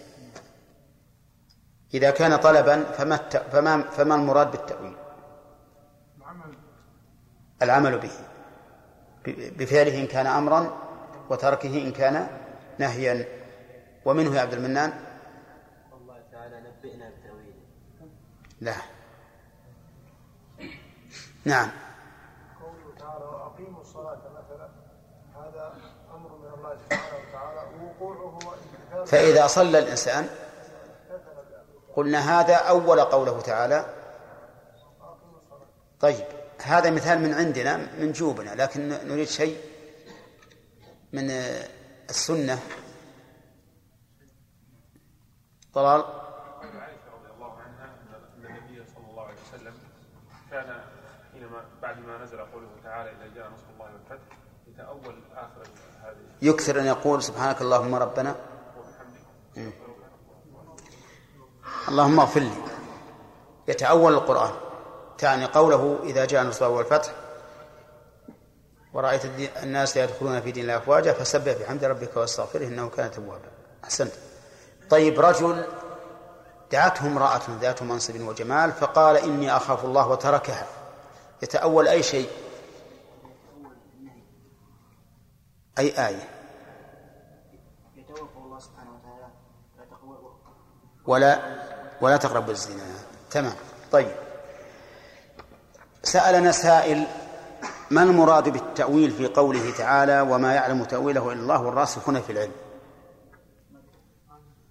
إذا كان طلبا فما. فما فما المراد بالتأويل؟ العمل به. بفعله إن كان أمرا وتركه إن كان نهيا. ومنه يا عبد المنان؟ الله تعالى نبئنا بتأويله. لا. نعم قوله تعالى وأقيموا الصلاة مثلا هذا أمر من الله سبحانه وتعالى ووقوعه وامتثاله فإذا صلى الإنسان قلنا هذا أول قوله تعالى. طيب هذا مثال من عندنا من جوبنا لكن نريد شيء من السنة. طلال. عائشة رضي الله عنها أن النبي صلى الله عليه وسلم كان حينما بعد ما نزل قوله تعالى إذا جاء نصر الله آخر هذه يكثر أن يقول سبحانك اللهم ربنا. اللهم اغفر لي. يتأول القرآن. تعني قوله إذا جاء نصر والفتح ورأيت الناس يدخلون في دين الله أفواجا فسبح بحمد ربك واستغفره إنه كان توابا. أحسنت. طيب رجل دعته امرأة ذات منصب وجمال فقال إني أخاف الله وتركها. يتأول أي شيء؟ أي آية يتوفى الله سبحانه وتعالى لا تقوى ولا ولا تقربوا الزنا. تمام. طيب. سألنا سائل ما المراد بالتأويل في قوله تعالى وما يعلم تأويله إلا الله والراسخون في العلم؟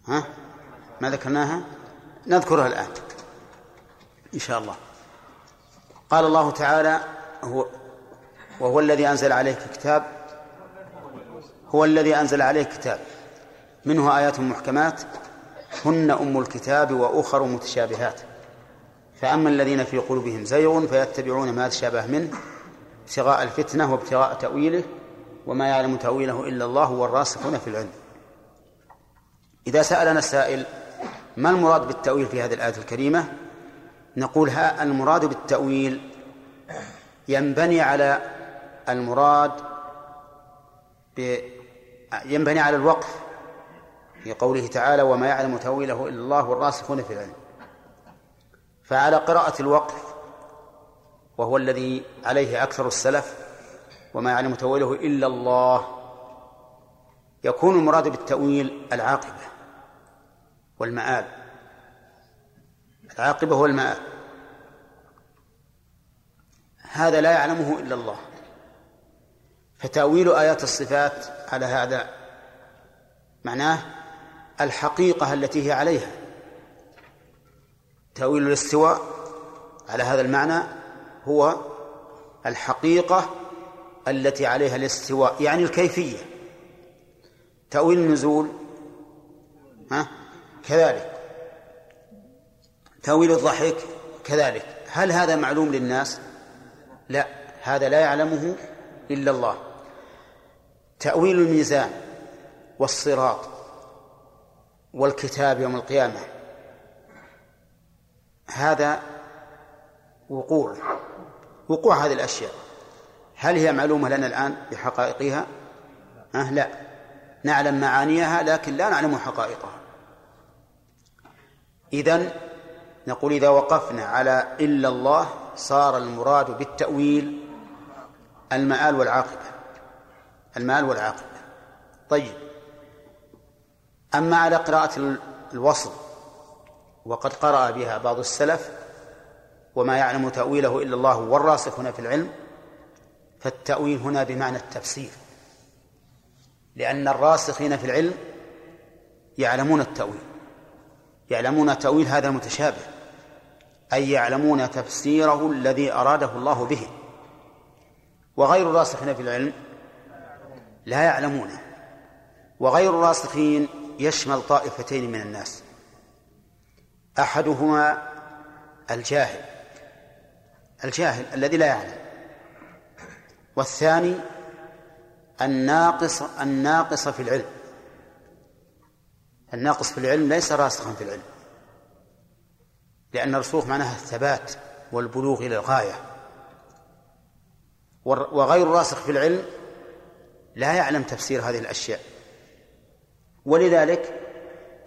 ها؟ ما ذكرناها؟ نذكرها الآن. إن شاء الله. قال الله تعالى هو وهو الذي أنزل عليك كتاب هو الذي أنزل عليك كتاب منه آيات محكمات هن أم الكتاب وأخر متشابهات فأما الذين في قلوبهم زيغ فيتبعون ما تشابه منه ابتغاء الفتنة وابتغاء تأويله وما يعلم تأويله إلا الله والراسخون في العلم إذا سألنا السائل ما المراد بالتأويل في هذه الآية الكريمة نقول ها المراد بالتأويل ينبني على المراد. ينبني على الوقف في قوله تعالى وما يعلم تأويله إلا الله والراسخون في العلم. فعلى قراءة الوقف وهو الذي عليه أكثر السلف وما يعلم تأويله إلا الله يكون المراد بالتأويل العاقبة والمآل العاقبة والمآل هذا لا يعلمه إلا الله. فتأويل آيات الصفات على هذا معناه الحقيقة التي هي عليها. تأويل الاستواء على هذا المعنى هو الحقيقة التي عليها الاستواء يعني الكيفية. تأويل النزول ها؟ كذلك. تأويل الضحك كذلك. هل هذا معلوم للناس؟ لا هذا لا يعلمه إلا الله. تأويل الميزان والصراط والكتاب يوم القيامة. هذا وقوع وقوع هذه الأشياء. هل هي معلومة لنا الآن بحقائقها؟ أه لا. نعلم معانيها لكن لا نعلم حقائقها. إذن نقول إذا وقفنا على إلا الله صار المراد بالتأويل المآل والعاقبة. المآل والعاقبة. طيب. أما على قراءة الوصل وقد قرأ بها بعض السلف وما يعلم تأويله إلا الله والراسخون في العلم فالتأويل هنا بمعنى التفسير لأن الراسخين في العلم يعلمون التأويل يعلمون تأويل هذا المتشابه أي يعلمون تفسيره الذي أراده الله به وغير الراسخين في العلم لا يعلمونه وغير الراسخين يشمل طائفتين من الناس. أحدهما الجاهل الجاهل الذي لا يعلم. والثاني الناقص الناقص في العلم. الناقص في العلم ليس راسخا في العلم. لأن الرسوخ معناها الثبات والبلوغ إلى الغاية. وغير راسخ في العلم لا يعلم تفسير هذه الأشياء. ولذلك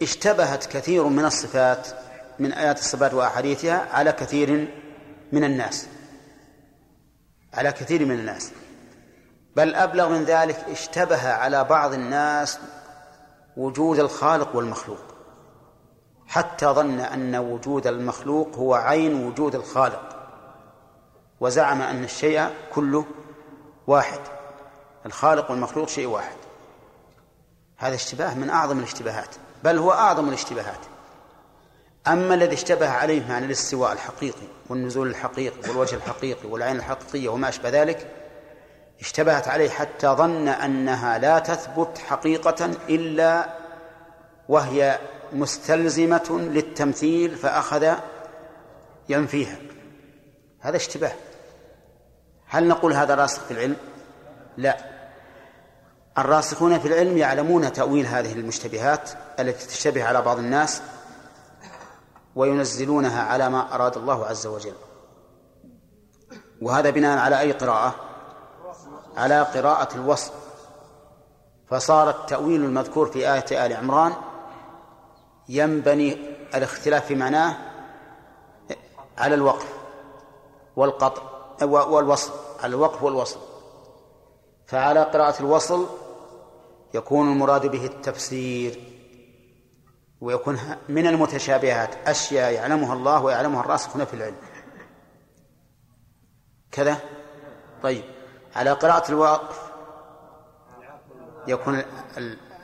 اشتبهت كثير من الصفات من آيات الصفات وأحاديثها على كثير من الناس. على كثير من الناس. بل أبلغ من ذلك اشتبه على بعض الناس وجود الخالق والمخلوق. حتى ظن أن وجود المخلوق هو عين وجود الخالق. وزعم أن الشيء كله واحد. الخالق والمخلوق شيء واحد. هذا اشتباه من أعظم الاشتباهات بل هو أعظم الاشتباهات. أما الذي اشتبه عليه معنى الاستواء الحقيقي والنزول الحقيقي والوجه الحقيقي والعين الحقيقية وما أشبه ذلك اشتبهت عليه حتى ظن أنها لا تثبت حقيقة إلا وهي مستلزمة للتمثيل فأخذ ينفيها. هذا اشتباه. هل نقول هذا راسخ في العلم؟ لا. الراسخون في العلم يعلمون تأويل هذه المشتبهات التي تشتبه على بعض الناس وينزلونها على ما أراد الله عز وجل. وهذا بناء على أي قراءة؟ على قراءة الوصف. فصار التأويل المذكور في آية آل عمران ينبني الاختلاف في معناه على الوقف والقطع والوصل على الوقف والوصل. فعلى قراءة الوصل يكون المراد به التفسير ويكون من المتشابهات أشياء يعلمها الله ويعلمها الراسخون في العلم. كذا؟ طيب. على قراءة الوقف يكون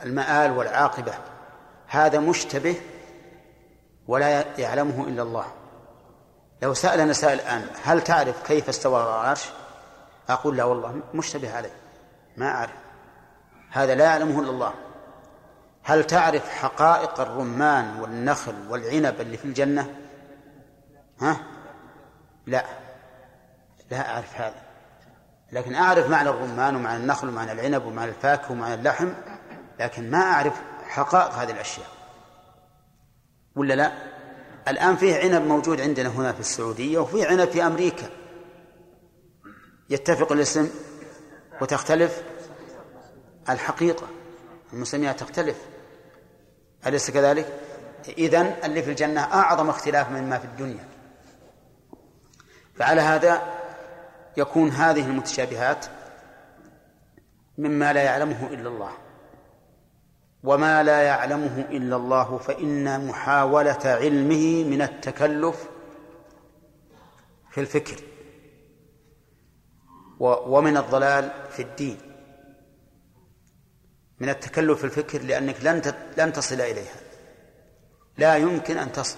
المآل والعاقبة. هذا مشتبه ولا يعلمه إلا الله. لو سألنا سائل الآن هل تعرف كيف استوى العرش؟ أقول لا والله مشتبه عليه. ما أعرف. هذا لا يعلمه إلا الله. هل تعرف حقائق الرمان والنخل والعنب اللي في الجنة؟ ها؟ لا. لا أعرف هذا. لكن أعرف معنى الرمان ومعنى النخل ومعنى العنب ومعنى الفاكهة ومعنى اللحم لكن ما أعرف حقائق هذه الأشياء. ولا لا؟ الآن فيه عنب موجود عندنا هنا في السعودية وفيه عنب في أمريكا. يتفق الاسم وتختلف؟ الحقيقة. المسميات تختلف. أليس كذلك؟ إذن اللي في الجنة أعظم اختلاف مما في الدنيا. فعلى هذا يكون هذه المتشابهات مما لا يعلمه إلا الله. وما لا يعلمه إلا الله فإن محاولة علمه من التكلف في الفكر. ومن الضلال في الدين. من التكلف في الفكر لأنك لن لن تصل إليها. لا يمكن أن تصل.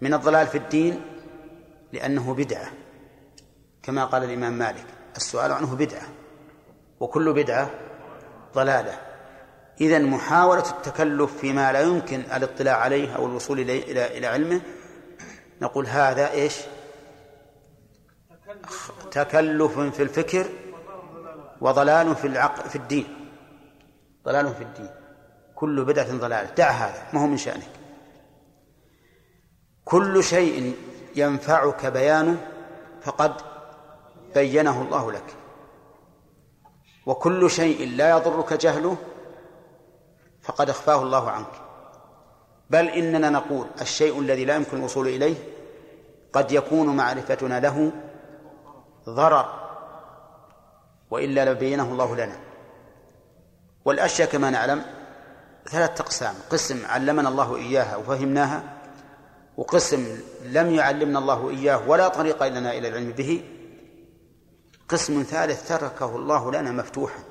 من الضلال في الدين لأنه بدعة. كما قال الإمام مالك السؤال عنه بدعة وكل بدعة ضلالة. إذا محاولة التكلف فيما لا يمكن الاطلاع عليه أو الوصول إلى إلى علمه نقول هذا إيش؟ تكلف في الفكر وضلال في العقل في الدين. ضلال في الدين. كل بدعة ضلالة. دع هذا ما هو من شأنك. كل شيء ينفعك بيانه فقد بينه الله لك. وكل شيء لا يضرك جهله فقد أخفاه الله عنك. بل إننا نقول الشيء الذي لا يمكن الوصول إليه قد يكون معرفتنا له ضرر. وإلا لبينه الله لنا. والأشياء كما نعلم ثلاثة أقسام. قسم علمنا الله إياها وفهمناها وقسم لم يعلمنا الله إياه ولا طريق لنا إلى العلم به. قسم ثالث تركه الله لنا مفتوحا.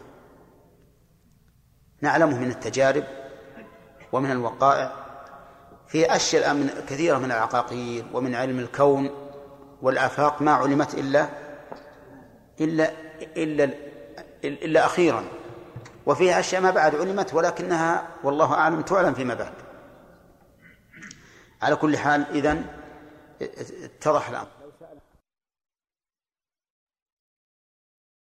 نعلمه من التجارب ومن الوقائع. في أشياء من كثيرة من العقاقير ومن علم الكون والآفاق ما علمت إلا إلا إلا إلا أخيرا. وفيها أشياء ما بعد علمت ولكنها والله أعلم تعلم فيما بعد. على كل حال إذن اتضح الأمر.